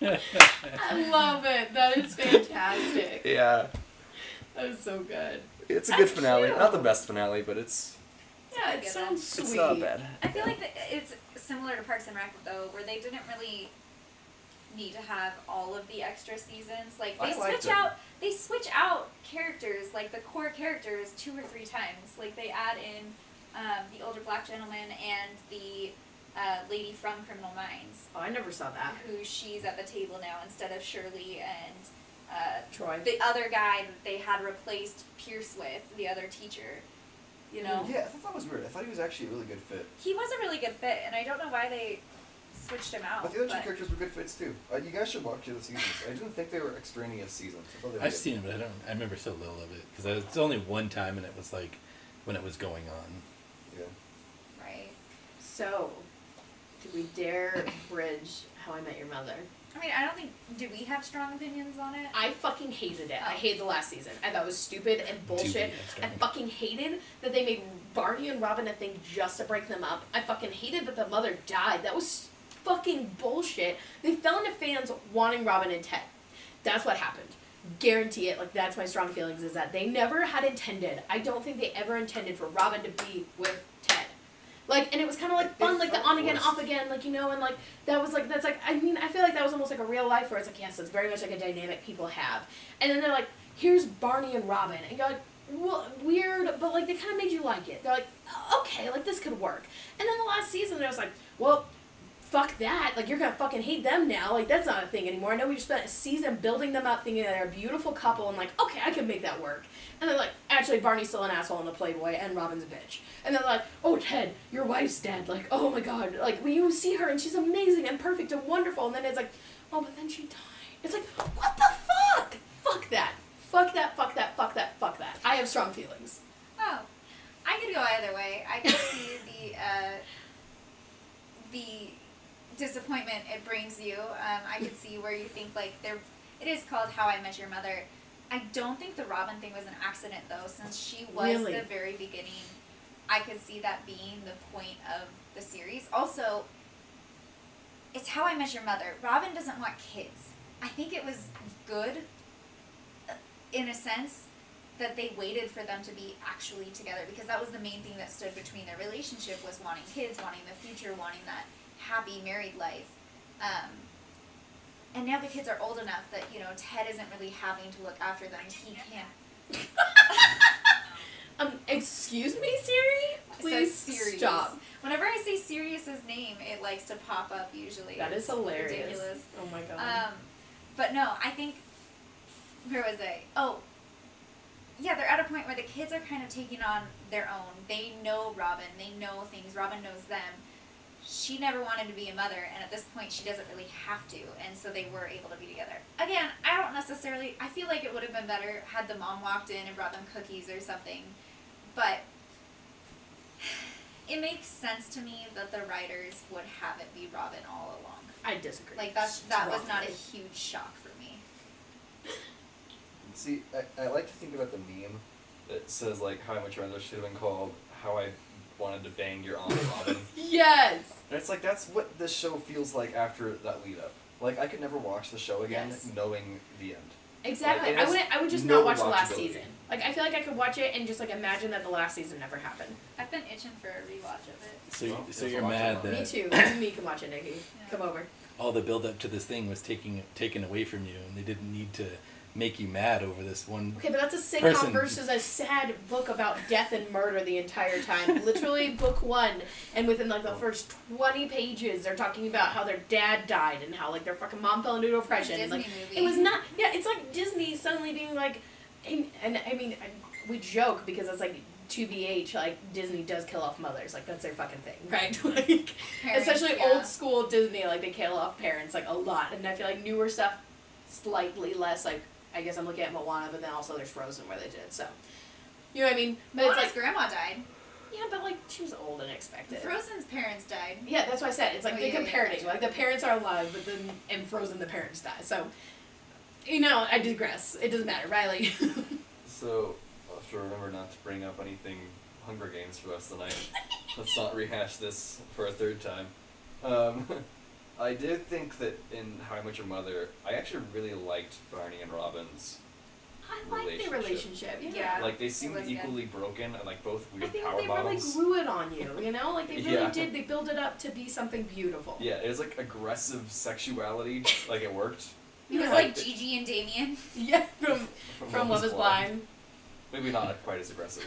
I love it. That is fantastic. yeah, That is so good. it's a good finale. cute. Not the best finale, but it's Yeah, it sounds sweet. it's not bad. I feel like that it's similar to Parks and Rec though, where they didn't really need to have all of the extra seasons. Like they I switch it. out, they switch out characters, like the core characters, two or three times. Like they add in um, the older black gentleman and the uh, lady from Criminal Minds, Oh, I never saw that. who she's at the table now instead of Shirley and. Uh, Troy. the other guy that they had replaced Pierce with, the other teacher, you know, Yeah, I thought that was weird. I thought he was actually a really good fit. he was a really good fit, and I don't know why they switched him out. But the other two but- characters were good fits too. Uh, you guys should watch the seasons. I didn't think they were extraneous seasons. I thought they were I've good. seen it, but I don't. I remember so little of it because it's only one time, and it was like when it was going on. Yeah. Right. So, do we dare bridge How I Met Your Mother? I mean, I don't think. Do we have strong opinions on it? I fucking hated it. I Oh. hated the last season. I thought it was stupid and bullshit. I fucking hated that they made Barney and Robin a thing just to break them up. I fucking hated that the mother died. That was fucking bullshit. They fell into fans wanting Robin and Ted. That's what happened. Guarantee it. Like that's my strong feelings is that they never had intended. I don't think they ever intended for Robin to be with Ted. Like and it was kind of like fun, like the on again, off again, like you know, and like that was like that's like I mean I feel like that was almost like a real life where it's like yes, it's very much like a dynamic people have, and then they're like here's Barney and Robin, and you're like well weird, but like they kind of made you like it. They're like okay, like this could work, and then the last season it was like well fuck that. Like, you're gonna fucking hate them now. Like, that's not a thing anymore. I know we just spent a season building them up thinking that they're a beautiful couple and, like, okay, I can make that work. And they're like, actually, Barney's still an asshole in the Playboy and Robin's a bitch. And they're like, oh, Ted, your wife's dead. Like, oh my god. Like, when you see her and she's amazing and perfect and wonderful, and then it's like, oh, but then she died. It's like, what the fuck? Fuck that. Fuck that, fuck that, fuck that, fuck that. I have strong feelings. Oh, I could go either way. I could see the uh, the disappointment it brings you. Um, I could see where you think like there. It is called How I Met Your Mother. I don't think the Robin thing was an accident though, since she was Really? the very beginning. I could see that being the point of the series. Also, it's How I Met Your Mother. Robin doesn't want kids. I think it was good, uh, in a sense, that they waited for them to be actually together because that was the main thing that stood between their relationship was wanting kids, wanting the future, wanting that happy married life. Um, and now the kids are old enough that you know Ted isn't really having to look after them. He can. Um, excuse me, Siri? Please Sirius. stop. Whenever I say Sirius's name, it likes to pop up usually. That is hilarious. Ridiculous. Oh my god. Um, but no, I think where was I? Oh, yeah, they're at a point where the kids are kind of taking on their own. They know Robin. They know things. Robin knows them. She never wanted to be a mother, and at this point, she doesn't really have to, and so they were able to be together. Again, I don't necessarily. I feel like it would have been better had the mom walked in and brought them cookies or something, but it makes sense to me that the writers would have it be Robin all along. I disagree. Like that's that was not a huge shock for me. See, I, I like to think about the meme that says like How I Met Your should have been called How I Wanted to Bang Your Aunt Robin. Yes. and it's like that's what this show feels like after that lead up. Like I could never watch the show again Yes. knowing the end. Exactly. Like, I has would I would just no not watch the last season. Like I feel like I could watch it and just like imagine that the last season never happened. I've been itching for a rewatch of it. So, Well, so you're mad that Me too. You and me can watch it, Nikki. Yeah. Come over. all the build up to this thing was taking taken away from you, and they didn't need to make you mad over this one. Okay, but that's a sitcom Person. versus a sad book about death and murder the entire time. Literally, book one, and within like the oh. first twenty pages, they're talking about how their dad died and how like their fucking mom fell into depression. and, like movie. it was not. Yeah, it's like Disney suddenly being like, and, and I mean, I, we joke because it's like. To BH, like Disney does kill off mothers, like that's their fucking thing, right? like, Parents, especially yeah. old school Disney, like they kill off parents like a lot, and I feel like newer stuff slightly less. Like I guess I'm looking at Moana, but then also there's Frozen where they did so. You know what I mean? But Moana's it's like grandma died. yeah, but like she was old and expected. Frozen's parents died. Yeah, that's why I said it's like Oh, they yeah, yeah, compared it. gotcha. Like the parents are alive, but then in Frozen the parents die. So, you know, I digress. It doesn't matter, Riley. So I'll have to remember not to bring up anything Hunger Games for us rest of the night. Let's not rehash this for a third time. Um, I did think that in How I Met Your Mother, I actually really liked Barney and Robin's. I like the Relationship. relationship. Yeah. Yeah. Like they seemed was good. equally broken and like both weird I weird think power they really grew it on you, you know? Like they really Yeah. did. They built it up to be something beautiful. Yeah, it was like aggressive sexuality. like it worked. It was Yeah. like Gigi and Damian. Yeah, from from Love Is Blind. Maybe not quite as aggressive.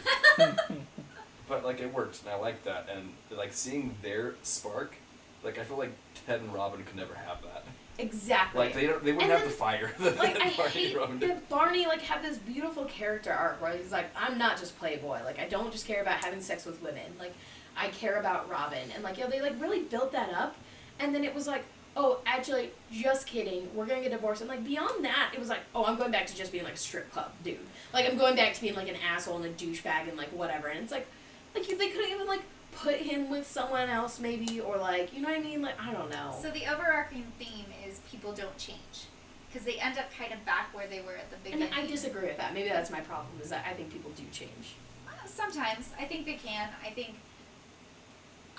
but like it worked and I liked that and like seeing their spark, like I feel like Ted and Robin could never have that. Exactly. Like they don't they wouldn't And have the fire that like I Barney hate and Robin that. Barney like had this beautiful character arc where he's like, I'm not just Playboy. Like I don't just care about having sex with women. Like I care about Robin. And like, you know, they like really built that up. And then it was like, oh, actually, just kidding. We're gonna get divorced. And like beyond that, it was like, oh, I'm going back to just being like a strip club dude. Like I'm going back to being like an asshole and a douchebag and like whatever. And it's like, like they couldn't even like put him with someone else maybe or like, you know what I mean? Like I don't know. So the overarching theme is people don't change. Because they end up kind of back where they were at the and beginning. I disagree with that. Maybe that's my problem. Is that I think people do change. Uh, Sometimes. I think they can. I think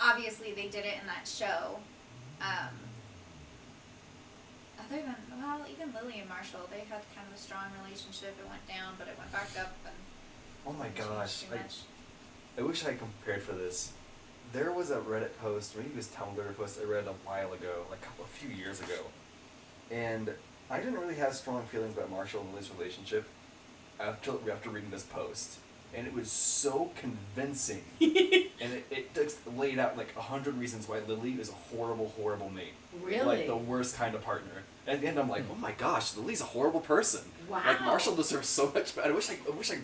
obviously they did it in that show. Um, other than, well, even Lily and Marshall, they had kind of a strong relationship. It went down, but it went back up. And Oh my gosh. I, much. I wish I compared for this. There was a Reddit post, maybe it was Tumblr post I read a while ago, like a couple- a few years ago. And I didn't really have strong feelings about Marshall and Lily's relationship after, after reading this post. And it was so convincing. and it, it just laid out like a hundred reasons why Lily is a horrible, horrible mate. Really? Like the worst kind of partner. And at the end I'm like, hmm. oh my gosh, Lily's a horrible person. Wow. Like Marshall deserves so much better. I wish I, I wish I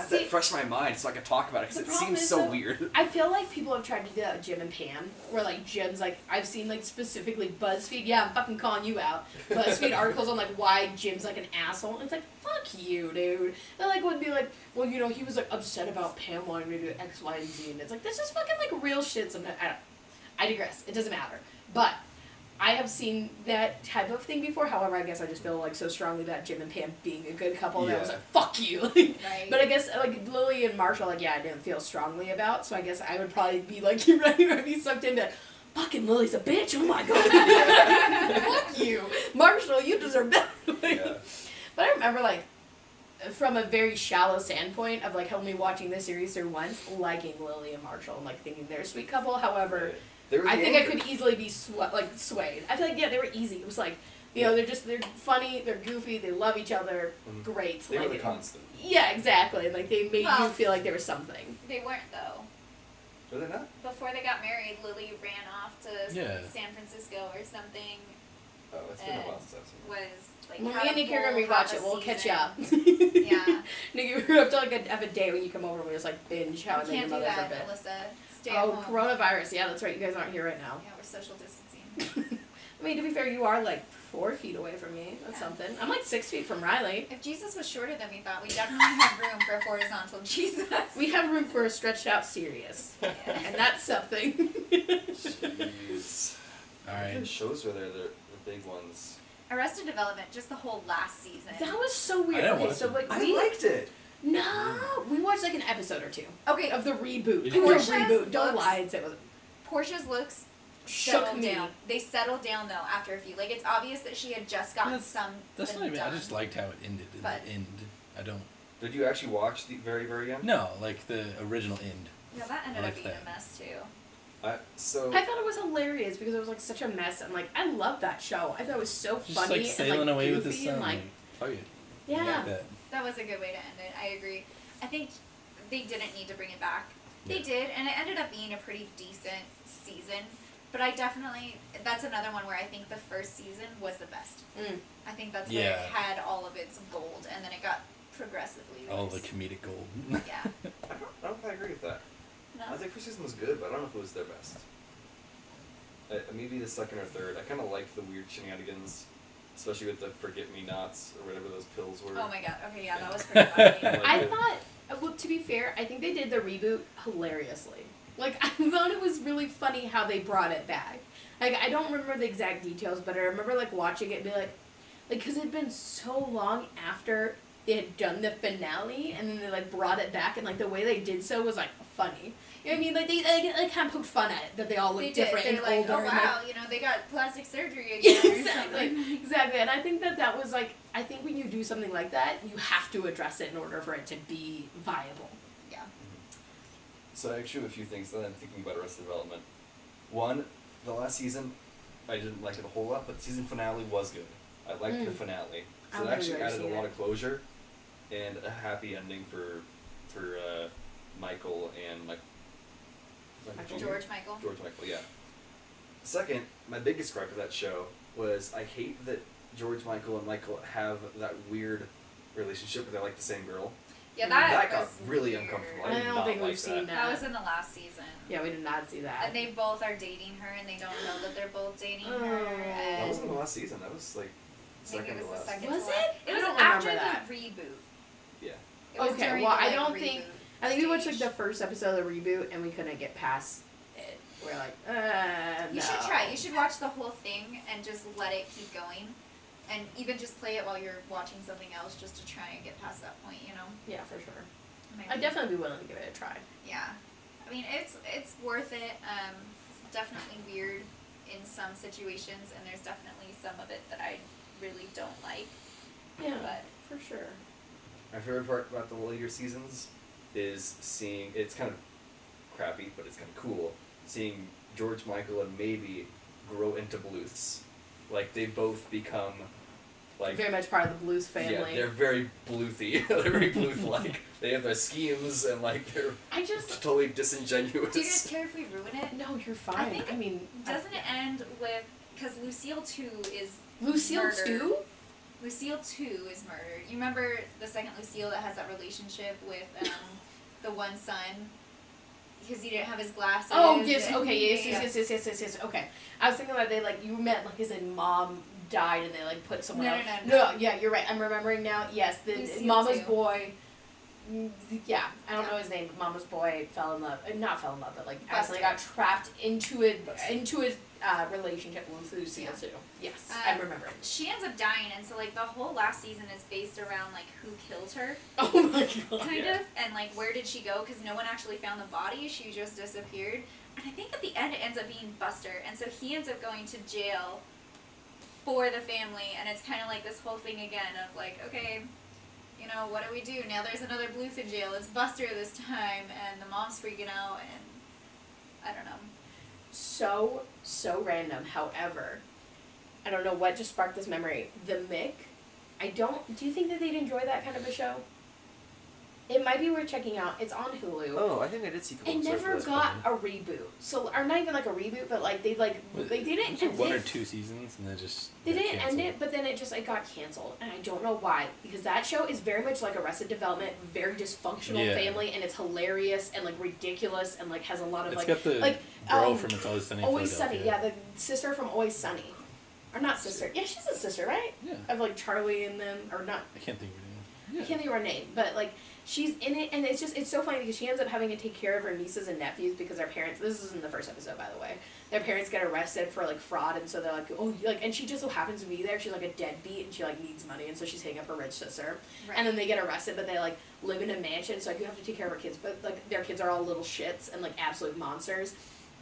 See, that fresh my mind so I could talk about it because it seems is, so weird. I feel like people have tried to do that with Jim and Pam, where like Jim's like I've seen like specifically BuzzFeed. Yeah, I'm fucking calling you out. BuzzFeed articles on like why Jim's like an asshole. And it's like fuck you, dude. They like would be like, well, you know, he was like upset about Pam wanting to do X, Y, and Z, and it's like that's just fucking like real shit. Sometimes I, don't, I digress. It doesn't matter, but. I have seen that type of thing before. However, I guess I just feel like so strongly about Jim and Pam being a good couple that I was like, "Fuck you." Right. But I guess like Lily and Marshall, like yeah, I didn't feel strongly about. So I guess I would probably be like you, right? I'd be sucked into. Fucking Lily's a bitch. Oh my god. Fuck you, Marshall. You deserve better. Yeah. But I remember like from a very shallow standpoint of like only watching the series through once, liking Lily and Marshall and like thinking they're a sweet couple. However, There was I the think I could easily be sw- like swayed. I feel like yeah, they were easy. It was like you know they're just they're funny, they're goofy, they love each other. Mhm. Great. They like, were the constant. yeah, exactly. Like they made you feel like there was something. they weren't, though. Were they not? Before they got married, Lily ran off to Yeah. San Francisco or something. Oh, it's been a while since I've seen it. Was like Well, me and a Nikki are gonna rewatch it. We'll catch you up. Yeah. Nikki, we have to like have a day when you come over and we just like binge How I we Met Your can't do Mother for a that, bit. Melissa. Stay oh, at home. coronavirus. Yeah, that's right. You guys aren't here right now. Yeah, we're social distancing. I mean, to be fair, you are like four feet away from me. That's Yeah. something. I'm like six feet from Riley. If Jesus was shorter than we thought, we definitely have room for a horizontal Jesus. We have room for a stretched out Sirius, and that's something. Jeez. All What kind right. of shows were there? The, the big ones. Arrested Development, just the whole last season. that was so weird. I didn't okay, watch so it. like I we liked it. No, mm. we watched like an episode or two okay, of the reboot. You The? Portia's reboot. Don't looks- lie and say it was Portia's looks shook settled me. down. They settled down though after a few. Like it's obvious that she had just gotten That's- some. That's not even. done. I just liked how it ended in But- the end. I don't. Did you actually watch the very, very end? No, like the original end. Yeah, that ended I up like being that. a mess too. I so I thought it was hilarious because it was like such a mess and like I love that show. I thought it was so Just funny like sailing and like away with the goofy sun. and like Fuck it. yeah. That. That was a good way to end it. I agree. I think they didn't need to bring it back. They Yeah. did, and it ended up being a pretty decent season. But I definitely that's another one where I think the first season was the best. Mm. I think that's where Yeah. it had all of its gold, and then it got progressively All the comedic gold. yeah. I don't, I don't know if I agree with that. No. I think first season was good, but I don't know if it was their best. Uh, maybe the second or third. I kind of liked the weird shenanigans, especially with the forget me nots or whatever those pills were. Oh my god. Okay, yeah, that was pretty funny. I thought uh, well to be fair, I think they did the reboot hilariously. Like I thought it was really funny how they brought it back. Like I don't remember the exact details, but I remember like watching it and be like like cuz it had been so long after they had done the finale and then they like brought it back and like the way they did so was like funny. You know what I mean? Like they like, like kind of poked fun at it that they all look they different and like, older oh and like wow, you know, they got plastic surgery Yeah, again or exactly, something. exactly. And I think that that was like, I think when you do something like that, you have to address it in order for it to be viable. Yeah. So I actually have a few things that I'm thinking about Arrested Development. One, the last season, I didn't like it a whole lot, but the season finale was good. I liked the Mm. finale. So it actually added a lot that. of closure and a happy ending for for uh, Michael and Mike. Michael. George Michael. George Michael, yeah. Second, my biggest gripe of that show was I hate that George Michael and Michael have that weird relationship where they're like the same girl. Yeah, that, That got really weird. uncomfortable. I did don't think like we've seen That that. was in the last season. Yeah, we did not see that. And they both are dating her, and they don't know that they're both dating her. Oh. That wasn't the last season. That was like maybe second it to was the last. second. Was to last. it? It I was don't after remember that. the reboot. Yeah. It was Okay, during well, the, I don't think- reboot I think we watched like the first episode of the reboot and we couldn't get past it. We're like, uh, You no. should try. You should watch the whole thing and just let it keep going, and even just play it while you're watching something else, just to try and get past that point. You know. Yeah, for sure. Might I'd definitely be willing to give it a try. Yeah, I mean it's it's worth it. Um, definitely weird in some situations, and there's definitely some of it that I really don't like. Yeah, But for sure. My favorite part about the later seasons is seeing it's kind of crappy, but it's kind of cool seeing George Michael and maybe grow into Bluths. Like they both become like Very much part of the Bluth family. yeah, they're very Bluthy. they're very Bluth like. they have their schemes and like they're I just totally disingenuous. do you guys care if we ruin it? no, you're fine. I, think- I mean, Doesn't it end with because Lucille two is Lucille murdered. too? Lucille two is murdered. You remember the second Lucille that has that relationship with um, the one son because he didn't have his glasses. Oh yes, okay, yes, yes, yes, yes, yes, yes, yes. Okay, I was thinking that they like you meant like his mom died and they like put someone No, else. no, no, no. yeah, you're right. I'm remembering now. Yes, the Lucille Mama's too. boy. mm, Yeah, I don't Yeah. know his name, but Mama's boy fell in love. uh, Not fell in love, but like Busted. accidentally got trapped into a into a uh, relationship with Lucille Yeah. too. Yes, I Um, remember. it. She ends up dying, and so like the whole last season is based around like who killed her, Oh my god. kind Yeah. of, and like where did she go? Because no one actually found the body; she just disappeared. And I think at the end it ends up being Buster, and so he ends up going to jail for the family, and it's kind of like this whole thing again of like, okay, you know, what do we do now? There's another Bluth in jail. It's Buster this time, and the mom's freaking out, and I don't know. So so random. However, I don't know what just sparked this memory. The Mick, I don't. Do you think that they'd enjoy that kind of a show? It might be worth checking out. It's on Hulu. Oh, I think I did see. a It episodes never got one. a reboot. So, or not even like a reboot, but like they like Was they didn't. was it It one or two seasons, and then just they didn't end it, but then it just it got canceled, and I don't know why. Because that show is very much like Arrested Development, very dysfunctional Yeah. family, and it's hilarious and like ridiculous and like has a lot of It's like got the like, girl um, from It's Always Sunny Always Sunny. Yeah, the sister from Always Sunny, or not sister. Yeah, she's a sister, right? Yeah. Of like Charlie and them, or not I can't think her I can't think of her name, but like she's in it, and it's just it's so funny because she ends up having to take care of her nieces and nephews because their parents. This is in the first episode, by the way. Their parents get arrested for like fraud, and so they're like, oh, like, and she just so happens to be there. She's like a deadbeat, and she like needs money, and so she's hitting up her rich sister. Right. And then they get arrested, but they like live in a mansion, so like you have to take care of her kids, but like their kids are all little shits and like absolute monsters.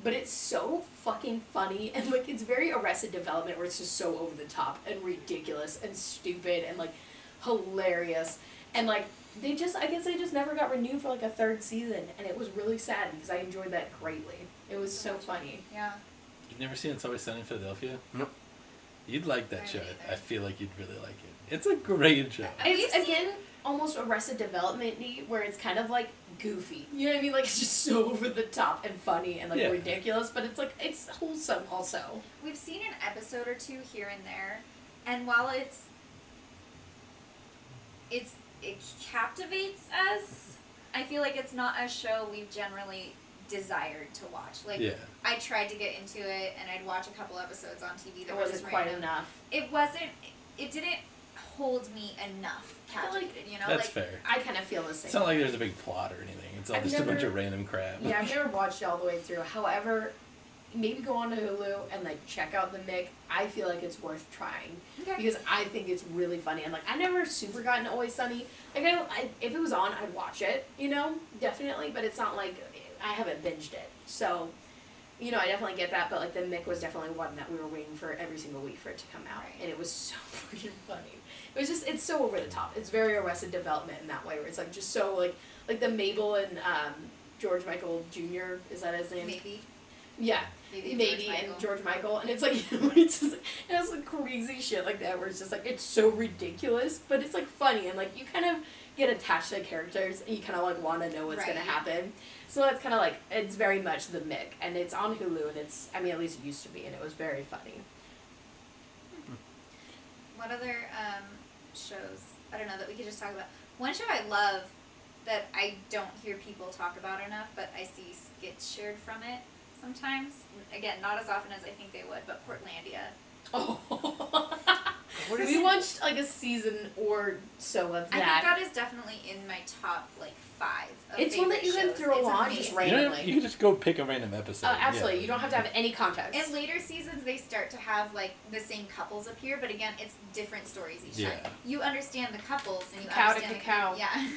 But it's so fucking funny and like it's very arrested development where it's just so over the top and ridiculous and stupid and like hilarious. and like they just I guess they just never got renewed for like a third season, and it was really sad because I enjoyed that greatly. It was so funny. Yeah. You've never seen It's Always Sunny in Philadelphia? Nope. You'd like that I show. haven't I feel like you'd really like it. It's a great show. Have you It's seen- again almost Arrested Development where it's kind of like goofy. You know what I mean? Like it's just so over the top and funny and like Yeah. ridiculous, but it's like it's wholesome also. We've seen an episode or two here and there, and while it's it's it captivates us, I feel like it's not a show we've generally desired to watch. Like yeah. I tried to get into it, and I'd watch a couple episodes on TV that It wasn't quite random. enough. It wasn't. It didn't hold me enough. I like Captivated, you know, That's like fair. I kind of feel the same. It's not like there's a big plot or anything. It's all I've just a bunch of random crap. Yeah, I've never watched it all the way through. However, maybe go on to Hulu and like check out the Mick. I feel like it's worth trying okay. because I think it's really funny and like I never super gotten Always Sunny. Like I, don't, I if it was on, I'd watch it. You know, definitely. But it's not like I haven't binged it. So, you know, I definitely get that. But like the Mick was definitely one that we were waiting for every single week for it to come out, Right. and it was so freaking funny. It was just it's so over the top. It's very Arrested Development in that way, where it's like just so like like the Mabel and um, George Michael Jr. Is that his name? maybe. Yeah, Maybe, maybe, George and George Michael, and it's like it's just it has like crazy shit like that where it's just like it's so ridiculous, but it's like funny and like you kind of get attached to the characters and you kind of like want to know what's gonna happen. So that's kind of like it's very much the Mick, and it's on Hulu, and it's I mean at least it used to be, and it was very funny. What other um, shows? I don't know that we could just talk about. One show I love that I don't hear people talk about enough, but I see skits shared from it sometimes. Again, not as often as I think they would, but Portlandia. Oh, we watched like a season or so of I think that. that is definitely in my top like five. Of It's one that you favorite can shows. throw It's on just amazing. right- You, know, randomly. you can just go pick a random episode. Oh, absolutely. Yeah. You don't have to have any context. In later seasons, they start to have like the same couples appear, but again, it's different stories each Yeah. time. You understand the couples and you Cacao to understand the cacao. yeah.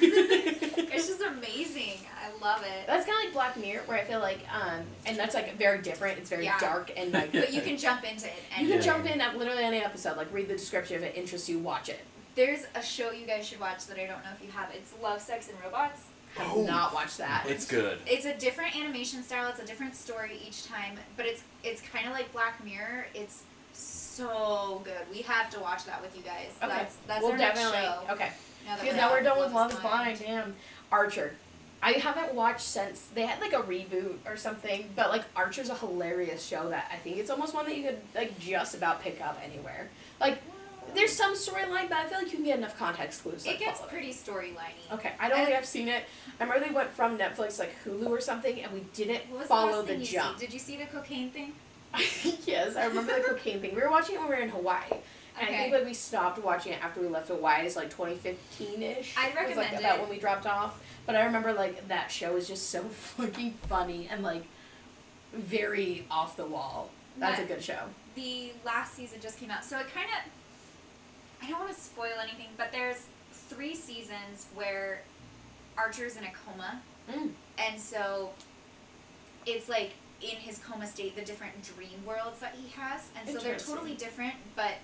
it's just amazing. I love it. That's kind of like Black Mirror, where I feel like, um, and that's like very different. It's very Yeah. dark and like But you can jump into it. you can jump in at literally any episode. Like read the description if it interests you, watch it. There's a show you guys should watch that I don't know if you have. It's Love, Sex, and Robots. Have Oh. not watched that. It's good. It's a different animation style. It's a different story each time, but it's it's kind of like Black Mirror. It's so good. We have to watch that with you guys. Okay. That's that's we'll our next show. okay. Now that Because we're now we're done with Love Love is Blind. Damn, Archer. I haven't watched since they had like a reboot or something, but like Archer's a hilarious show that I think it's almost one that you could like just about pick up anywhere. Like, there's some storyline, but I feel like you can get enough context clues. It gets pretty storyliney. Okay, I don't And- think I've seen it. I remember they went from Netflix like Hulu or something, and we didn't follow the, the jump. Did you see the cocaine thing? yes, I remember the cocaine thing. We were watching it when we were in Hawaii. And I think like we stopped watching it after we left Hawaii. It's like 2015 ish. I'd was, like, recommend about it. when we dropped off. But I remember like that show was just so fucking funny and like very off the wall. That's a good show. the last season just came out, so it kind of. I don't want to spoil anything, but there's three seasons where Archer's in a coma, Mm. and so it's like in his coma state, the different dream worlds that he has, and so they're totally different, but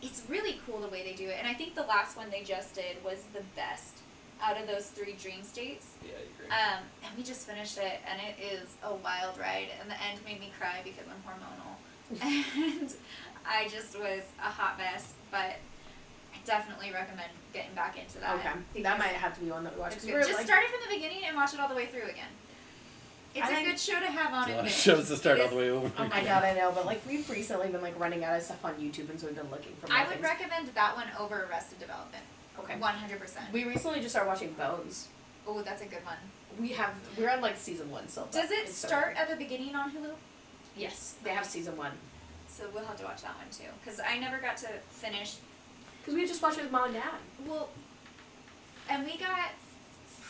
it's really cool the way they do it. And I think the last one they just did was the best out of those three dream states. Yeah, I agree. Um, and we just finished it, and it is a wild ride. And the end made me cry because I'm hormonal, and I just was a hot mess. But I definitely recommend getting back into that. Okay, that might have to be one that we watch. Good. we're, Just like, start it from the beginning and watch it all the way through again. It's I a good show to have on There's a it. lot of shows to start It all the way over. Oh my god, I know, but like we've recently been like running out of stuff on YouTube, and so we've been looking for. More I would things. recommend that one over Arrested Development. Okay. One hundred percent. We recently just started watching Bones. Oh, that's a good one. We have we're on like season one so. Does it it's so start at the beginning on Hulu? Yes, they have season one. So we'll have to watch that one too. Because I never got to finish Because we just watched it with mom and dad. Well, and we got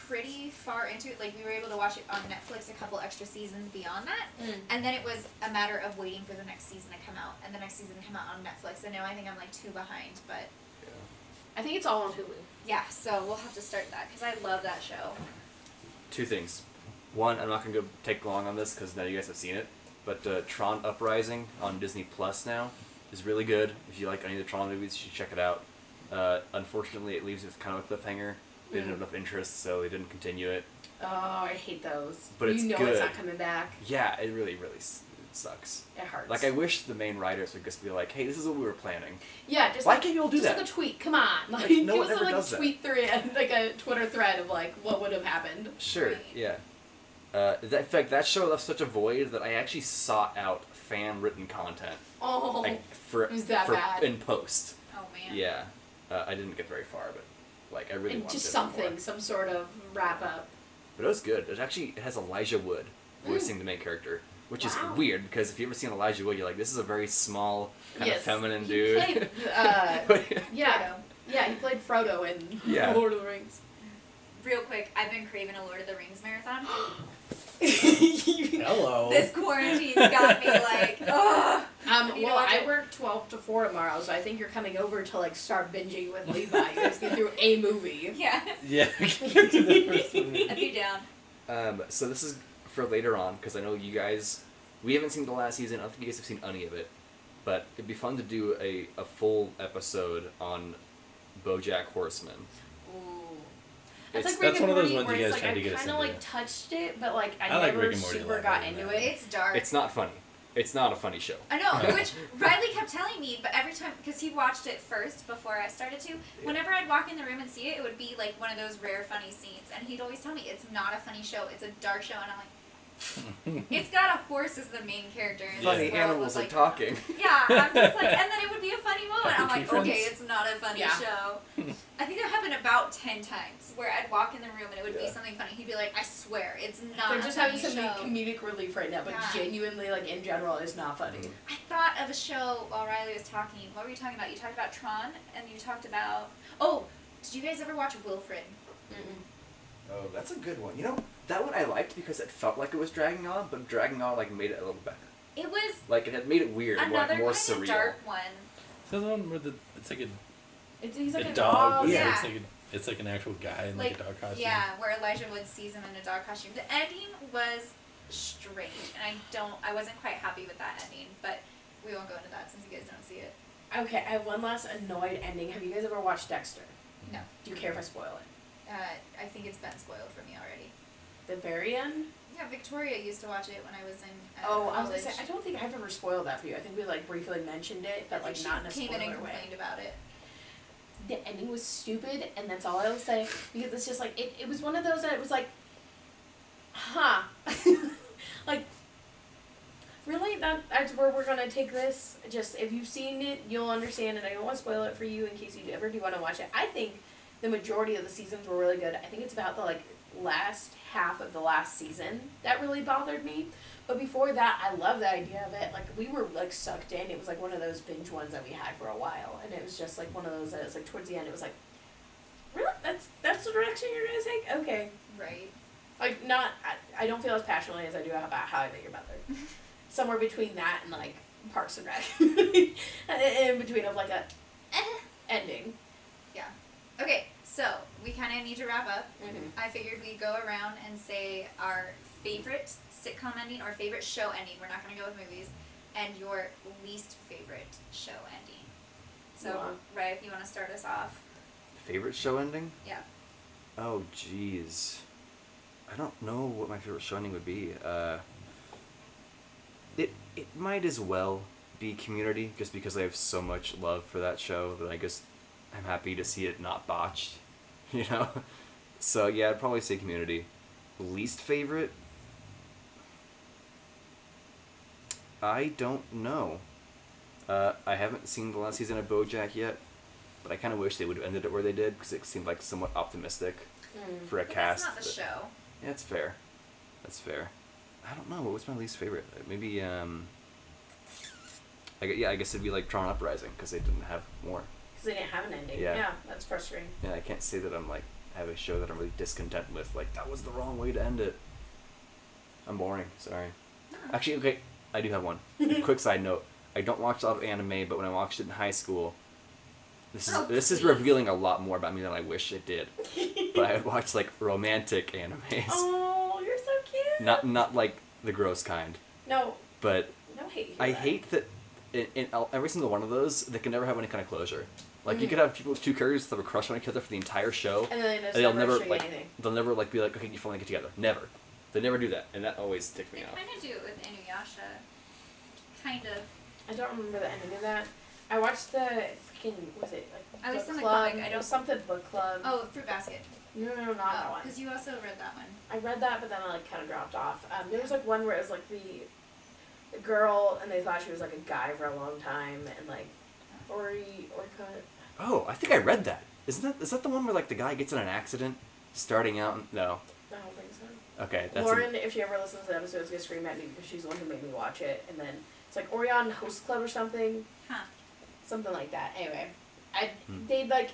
pretty far into it. Like we were able to watch it on Netflix a couple extra seasons beyond that, mm. and then it was a matter of waiting for the next season to come out, and the next season to come out on Netflix. And now I think I'm like two behind, but I think it's all on Hulu. yeah. So we'll have to start that because I love that show. Two things. One, I'm not gonna go take long on this because now you guys have seen it. But uh, Tron Uprising on Disney Plus now is really good. If you like any of the Tron movies, you should check it out. Uh, unfortunately, it leaves it with kind of a cliffhanger. They didn't have Mm. enough interest, so they didn't continue it. Oh, I hate those. But you it's know good. it's not coming back. Yeah, it really, really s- it sucks. It hurts. Like I wish the main writers would just be like, "Hey, this is what we were planning." yeah, just Why like, can't you all do just that? like a tweet. Come on, like, Like, no give one us a, like does a that. tweet thread, like a Twitter thread of like what would have happened. Sure. Yeah. Uh, that, in fact, that show left such a void that I actually sought out fan written content Oh, like for was that for bad? in post. Oh man. Yeah. Uh, I didn't get very far, but like I really and wanted just something, more. some sort of wrap up. But it was good. It actually it has Elijah Wood voicing the main character, which Wow. is weird because if you ever seen Elijah Wood, you're like, this is a very small, kind yes, of feminine he dude. Played, uh, yeah, yeah, he played Frodo in Yeah. Lord of the Rings. Real quick, I've been craving a Lord of the Rings marathon. Hello. This quarantine's got me like, ugh. Um, You know well. I work twelve to four tomorrow, so I think you're coming over to like start binging with Levi. You guys get through a movie. Yeah. yeah. get to the first movie. I'd be down. Um, so this is for later on because I know you guys. We haven't seen the last season. I don't think you guys have seen any of it, but it'd be fun to do a, a full episode on BoJack Horseman. Ooh. It's- It's, like Rick that's and one of those Morty ones where you guys like tried to I get us kind of like touched it, but like I, I like never Rick and Morty super lot got into it. It's dark. It's not funny. It's not a funny show. I know, which Riley kept telling me, but every time, because he watched it first before I started to, whenever I'd walk in the room and see it, it would be like one of those rare funny scenes. And he'd always tell me, it's not a funny show, it's a dark show. And I'm like, it's got a horse as the main character. In Funny this world animals with, are talking. Yeah, I'm just like, and then it would be a funny moment. I'm like, okay, friends. it's not a funny Yeah. show. I think that happened about ten times where I'd walk in the room and it would be something funny. He'd be like, I swear, it's not They're a just funny having some comedic relief right now, but Yeah. genuinely, like in general, it's not funny. Mm-hmm. I thought of a show while Riley was talking. What were you talking about? You talked about Tron, and you talked about. Oh, did you guys ever watch Wilfred? Oh, that's a good one. You know, that one I liked because it felt like it was dragging on, but dragging on like made it a little better. It was Like it had made it weird, more, another like, more kind surreal. of dark one. So the one where the it's like a, It's, he's like a a, dog. dog. Yeah. yeah. It's like a, it's like an actual guy in like, a dog costume. Yeah, where Elijah Wood sees him in a dog costume. The ending was strange, and I don't. I wasn't quite happy with that ending, but we won't go into that since you guys don't see it. Okay, I have one last annoyed ending. Have you guys ever watched Dexter? No. Do you care if I spoil it? Uh, I think it's been spoiled for me already. The very end? Yeah, Victoria used to watch it when I was in. Uh, Oh, I was college. gonna say, I don't think I've ever spoiled that for you. I think we like briefly mentioned it, but like not in a came in and spoiler way. about it. the ending was stupid, and that's all I will say because it's just like it, it was one of those that it was like, huh, like really that that's where we're gonna take this. Just if you've seen it, you'll understand, and I don't want to spoil it for you in case you ever do want to watch it. I think the majority of the seasons were really good. I think it's about the like last half of the last season that really bothered me. But before that, I love the idea of it. Like we were like sucked in. It was like one of those binge ones that we had for a while, and it was just like one of those that was like towards the end. It was like, really? That's that's the direction you're gonna take? Okay. Right. Like not. I, I don't feel as passionately as I do about How I Met Your Mother. Somewhere between that and like Parks and Rec, in between of like a eh, ending. Yeah. Okay, so we kind of need to wrap up. Mm-hmm. I figured we'd go around and say our favorite sitcom ending or favorite show ending. We're not going to go with movies. And your least favorite show ending. So, Yeah. right, if you want to start us off. Favorite show ending? Yeah. Oh, jeez. I don't know what my favorite show ending would be. Uh, it it might as well be Community, just because I have so much love for that show that I just I'm happy to see it not botched. You know. So yeah, I'd probably say Community. Least favorite? I don't know. Uh, I haven't seen the last season of BoJack yet, but I kind of wish they would have ended it where they did because it seemed like somewhat optimistic Mm. for a But cast. that's not the show. Yeah, that's fair. That's fair. I don't know. What was my least favorite? Maybe um. I yeah, I guess it'd be like Tron Uprising because they didn't have more. Because they didn't have an ending. Yeah. yeah, that's frustrating. Yeah, I can't say that I'm like I have a show that I'm really discontent with. Like that was the wrong way to end it. I'm boring. Sorry. Actually, okay, I do have one. Quick side note: I don't watch a lot of anime, but when I watched it in high school, this is Oh, this is revealing a lot more about me than I wish it did. But I watched like romantic animes, oh, you're so cute. not not like the gross kind. No, But no hate. I hate that in, in every single one of those, they can never have any kind of closure. Like you Mhm. could have people with two characters that have a crush on each other for the entire show, And then they and they'll never, never like anything. they'll never like be like okay you finally get together. Never. They never do that, and that always ticks They me off. kind of do it with Inuyasha. Kind of. I don't remember the ending of that. I watched the freaking was it like At book in the club? comic, I It don't- something book club. Oh, Fruit Basket. no, no, no, not that one. Because you also read that one. I read that, but then I like kind of dropped off. Um, there was like one where it was like the, the girl, and they thought she was like a guy for a long time, and like Ori Orca. Oh, I think I read that. Isn't that is that the one where like the guy gets in an accident starting out? and- No. I don't think so. Okay, that's a- Lauren, if she ever listens to the episode, is gonna scream at me because she's the one who made me watch it. And then it's like Ouran Host Club or something, Huh. something like that. Anyway, I Hmm. they like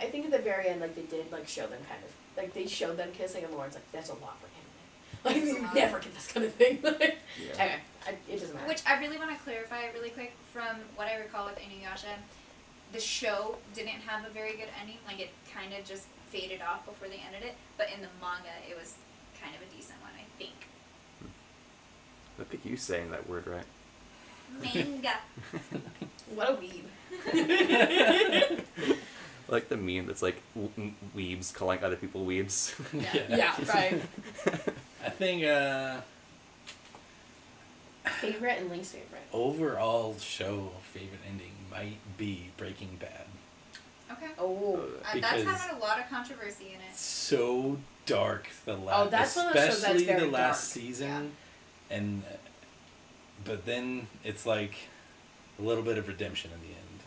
I think at the very end like they did like show them kind of like they showed them kissing, and Lauren's like that's a lot for him. Like That's a you never get this kind of thing. Yeah. Anyway, I, it doesn't matter. Which I really want to clarify really quick from what I recall with Inuyasha. The show didn't have a very good ending. Like it kind of just faded off before they ended it. But in the manga, it was kind of a decent one, I think. Look at you saying that word right. Manga. what a weeb. like the meme that's like weebs calling other people weebs. Yeah, right. I think uh, Favorite and least favorite. overall show favorite ending might be Breaking Bad. Okay. Oh. Uh, that's Because- had a lot of controversy in it. So dark the last, Oh, that's one of those shows that's especially the last dark. season, and uh, but then it's like a little bit of redemption in the end,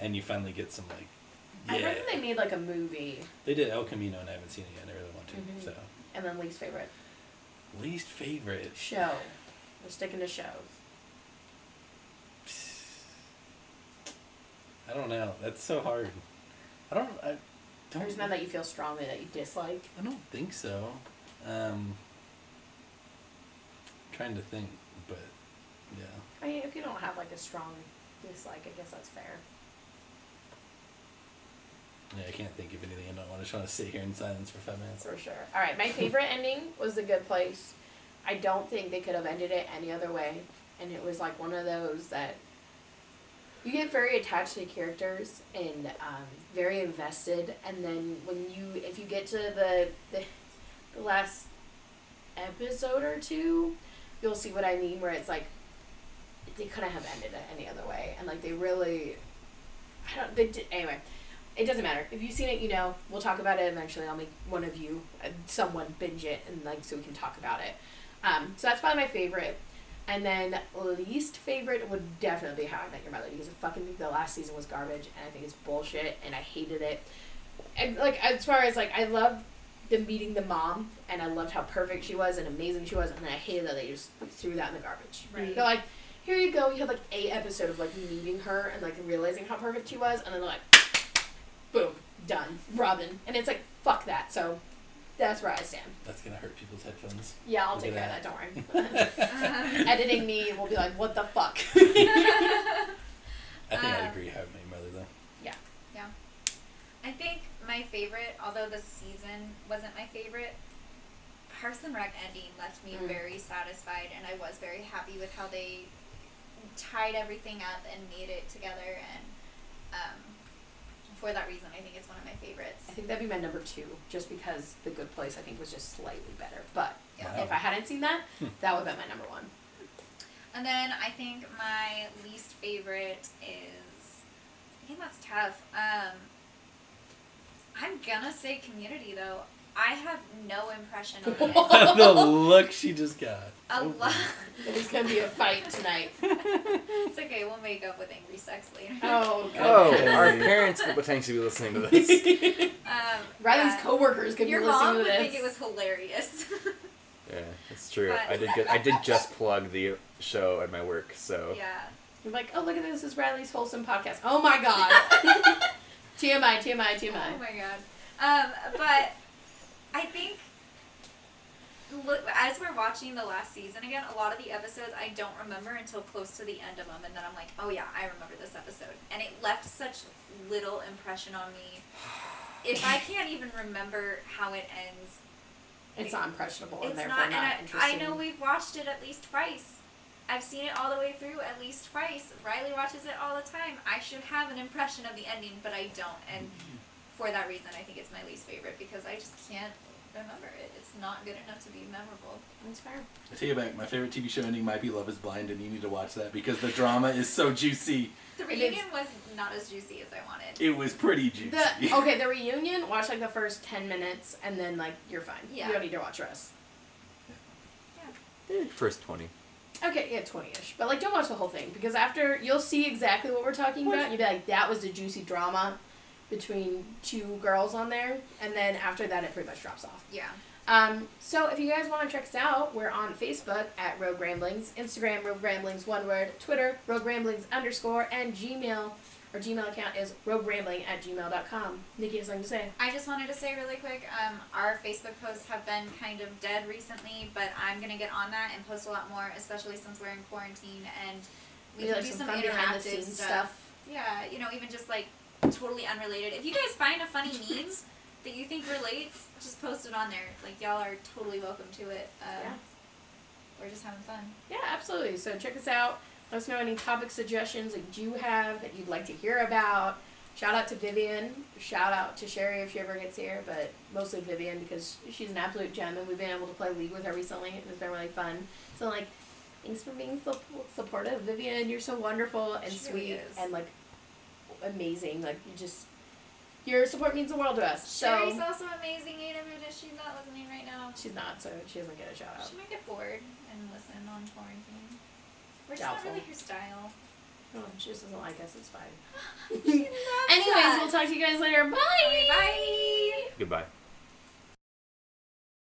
and you finally get some like. I Yeah, heard they made like a movie, they did El Camino, and I haven't seen it yet. I really want to. Mhm. So, and then least favorite least favorite. show. We're sticking to shows. I don't know. That's so hard. I don't. I don't. There's none that you feel strongly that you dislike. I don't think so. Um, trying to think, but yeah. I mean, if you don't have like a strong dislike, I guess that's fair. Yeah, I can't think of anything. I don't want to try to sit here in silence for five minutes. For sure. All right, my favorite ending was The Good Place. I don't think they could have ended it any other way, and it was like one of those that you get very attached to the characters and um, very invested, and then when you if you get to the the, the last episode or two, you'll see what I mean. Where it's like they couldn't have ended it any other way, and like they really, I don't. They did anyway. It doesn't matter. If you've seen it, you know. We'll talk about it eventually. I'll make one of you, uh, someone, binge it, and like so we can talk about it. Um, so that's probably my favorite. And then least favorite would definitely be How I Met Your Mother because I fucking think the last season was garbage and I think it's bullshit and I hated it. And like as far as like I loved the meeting the mom and I loved how perfect she was and amazing she was and then I hated that they just threw that in the garbage. Right. They're like, here you go. You have like a episode of like meeting her and like realizing how perfect she was, and then they're like, boom, done, Robin, and it's like fuck that. So that's where I stand. That's gonna hurt people's headphones. Yeah, I'll Look take care of that. Don't worry. Um, Editing me will be like, what the fuck. I think I'd Uh, agree. How I Met though. Yeah. Yeah. I think my favorite, although the season wasn't my favorite, Parks and Rec ending left me Mm. very satisfied, and I was very happy with how they tied everything up and made it together. And um, for that reason, I think it's one of my favorites. I think that'd be my number two, just because The Good Place I think was just slightly better. But Yeah. Wow. if I hadn't seen that, Hmm. that would have been my number one. And then I think my least favorite is. I think that's tough. Um, I'm gonna say Community though. I have no impression of it. the look she just got. A Oh. lot. It's gonna be a fight tonight. it's okay. We'll make up with angry sex later. Oh, God. Oh, our parents could potentially be listening to this. Um, Riley's yeah. coworkers could Your be listening to this. Your mom would think it was hilarious. yeah, it's true. But- I did get, I did just plug the show at my work, so yeah. You're like, oh look at this, this is Riley's wholesome podcast. Oh my god. TMI, TMI, TMI. Oh my god. Um, but I think look as we're watching the last season again, a lot of the episodes I don't remember until close to the end of them, and then I'm like, oh yeah, I remember this episode, and it left such little impression on me. If I can't even remember how it ends, It's not impressionable and therefore not. not, I, I know we've watched it at least twice. I've seen it all the way through at least twice. Riley watches it all the time. I should have an impression of the ending, but I don't. And for that reason, I think it's my least favorite because I just can't remember it. It's not good enough to be memorable. That's fair. I take it back. My favorite TV show ending might be Love Is Blind, and you need to watch that because the drama is so juicy. The reunion was not as juicy as I wanted. It was pretty juicy. The okay, the reunion. Watch like the first ten minutes, and then like you're fine. Yeah. You don't need to watch the rest. Eh, first twenty. Okay, yeah, twenty-ish. But like, don't watch the whole thing because after you'll see exactly what we're talking about. and You'll be like, that was the juicy drama between two girls on there, and then after that, it pretty much drops off. Yeah. Um, so if you guys want to check us out, we're on Facebook at Rogue Ramblings, Instagram Rogue Ramblings one word, Twitter Rogue Ramblings underscore, and Gmail. Our Gmail account is roguerambling at gmail.com. Nikki has something to say. I just wanted to say really quick, um, our Facebook posts have been kind of dead recently, but I'm gonna get on that and post a lot more, especially since we're in quarantine and we Maybe, can like, do some some, fun behind the interactive scenes stuff. stuff. Yeah, you know, even just like totally unrelated. If you guys find a funny meme that you think relates, just post it on there. Like y'all are totally welcome to it. Um, Yeah. We're just having fun. Yeah, absolutely. So check us out. Let us know any topic suggestions that you have that you'd like to hear about. Shout out to Vivian. Shout out to Sherry if she ever gets here, but mostly Vivian because she's an absolute gem and we've been able to play League with her recently. It's been really fun. So like, thanks for being so supportive, Vivian. You're so wonderful and She sweet really and like amazing. Like you just, your support means the world to us. So Sherry's also amazing, Ada, but she's not listening right now. she's not, so she doesn't get a shout out. She might get bored and listen on quarantine. We're just not really her style. Oh, she just doesn't like us. It's fine. Anyways, us. we'll talk to you guys later. Bye. Bye. Goodbye.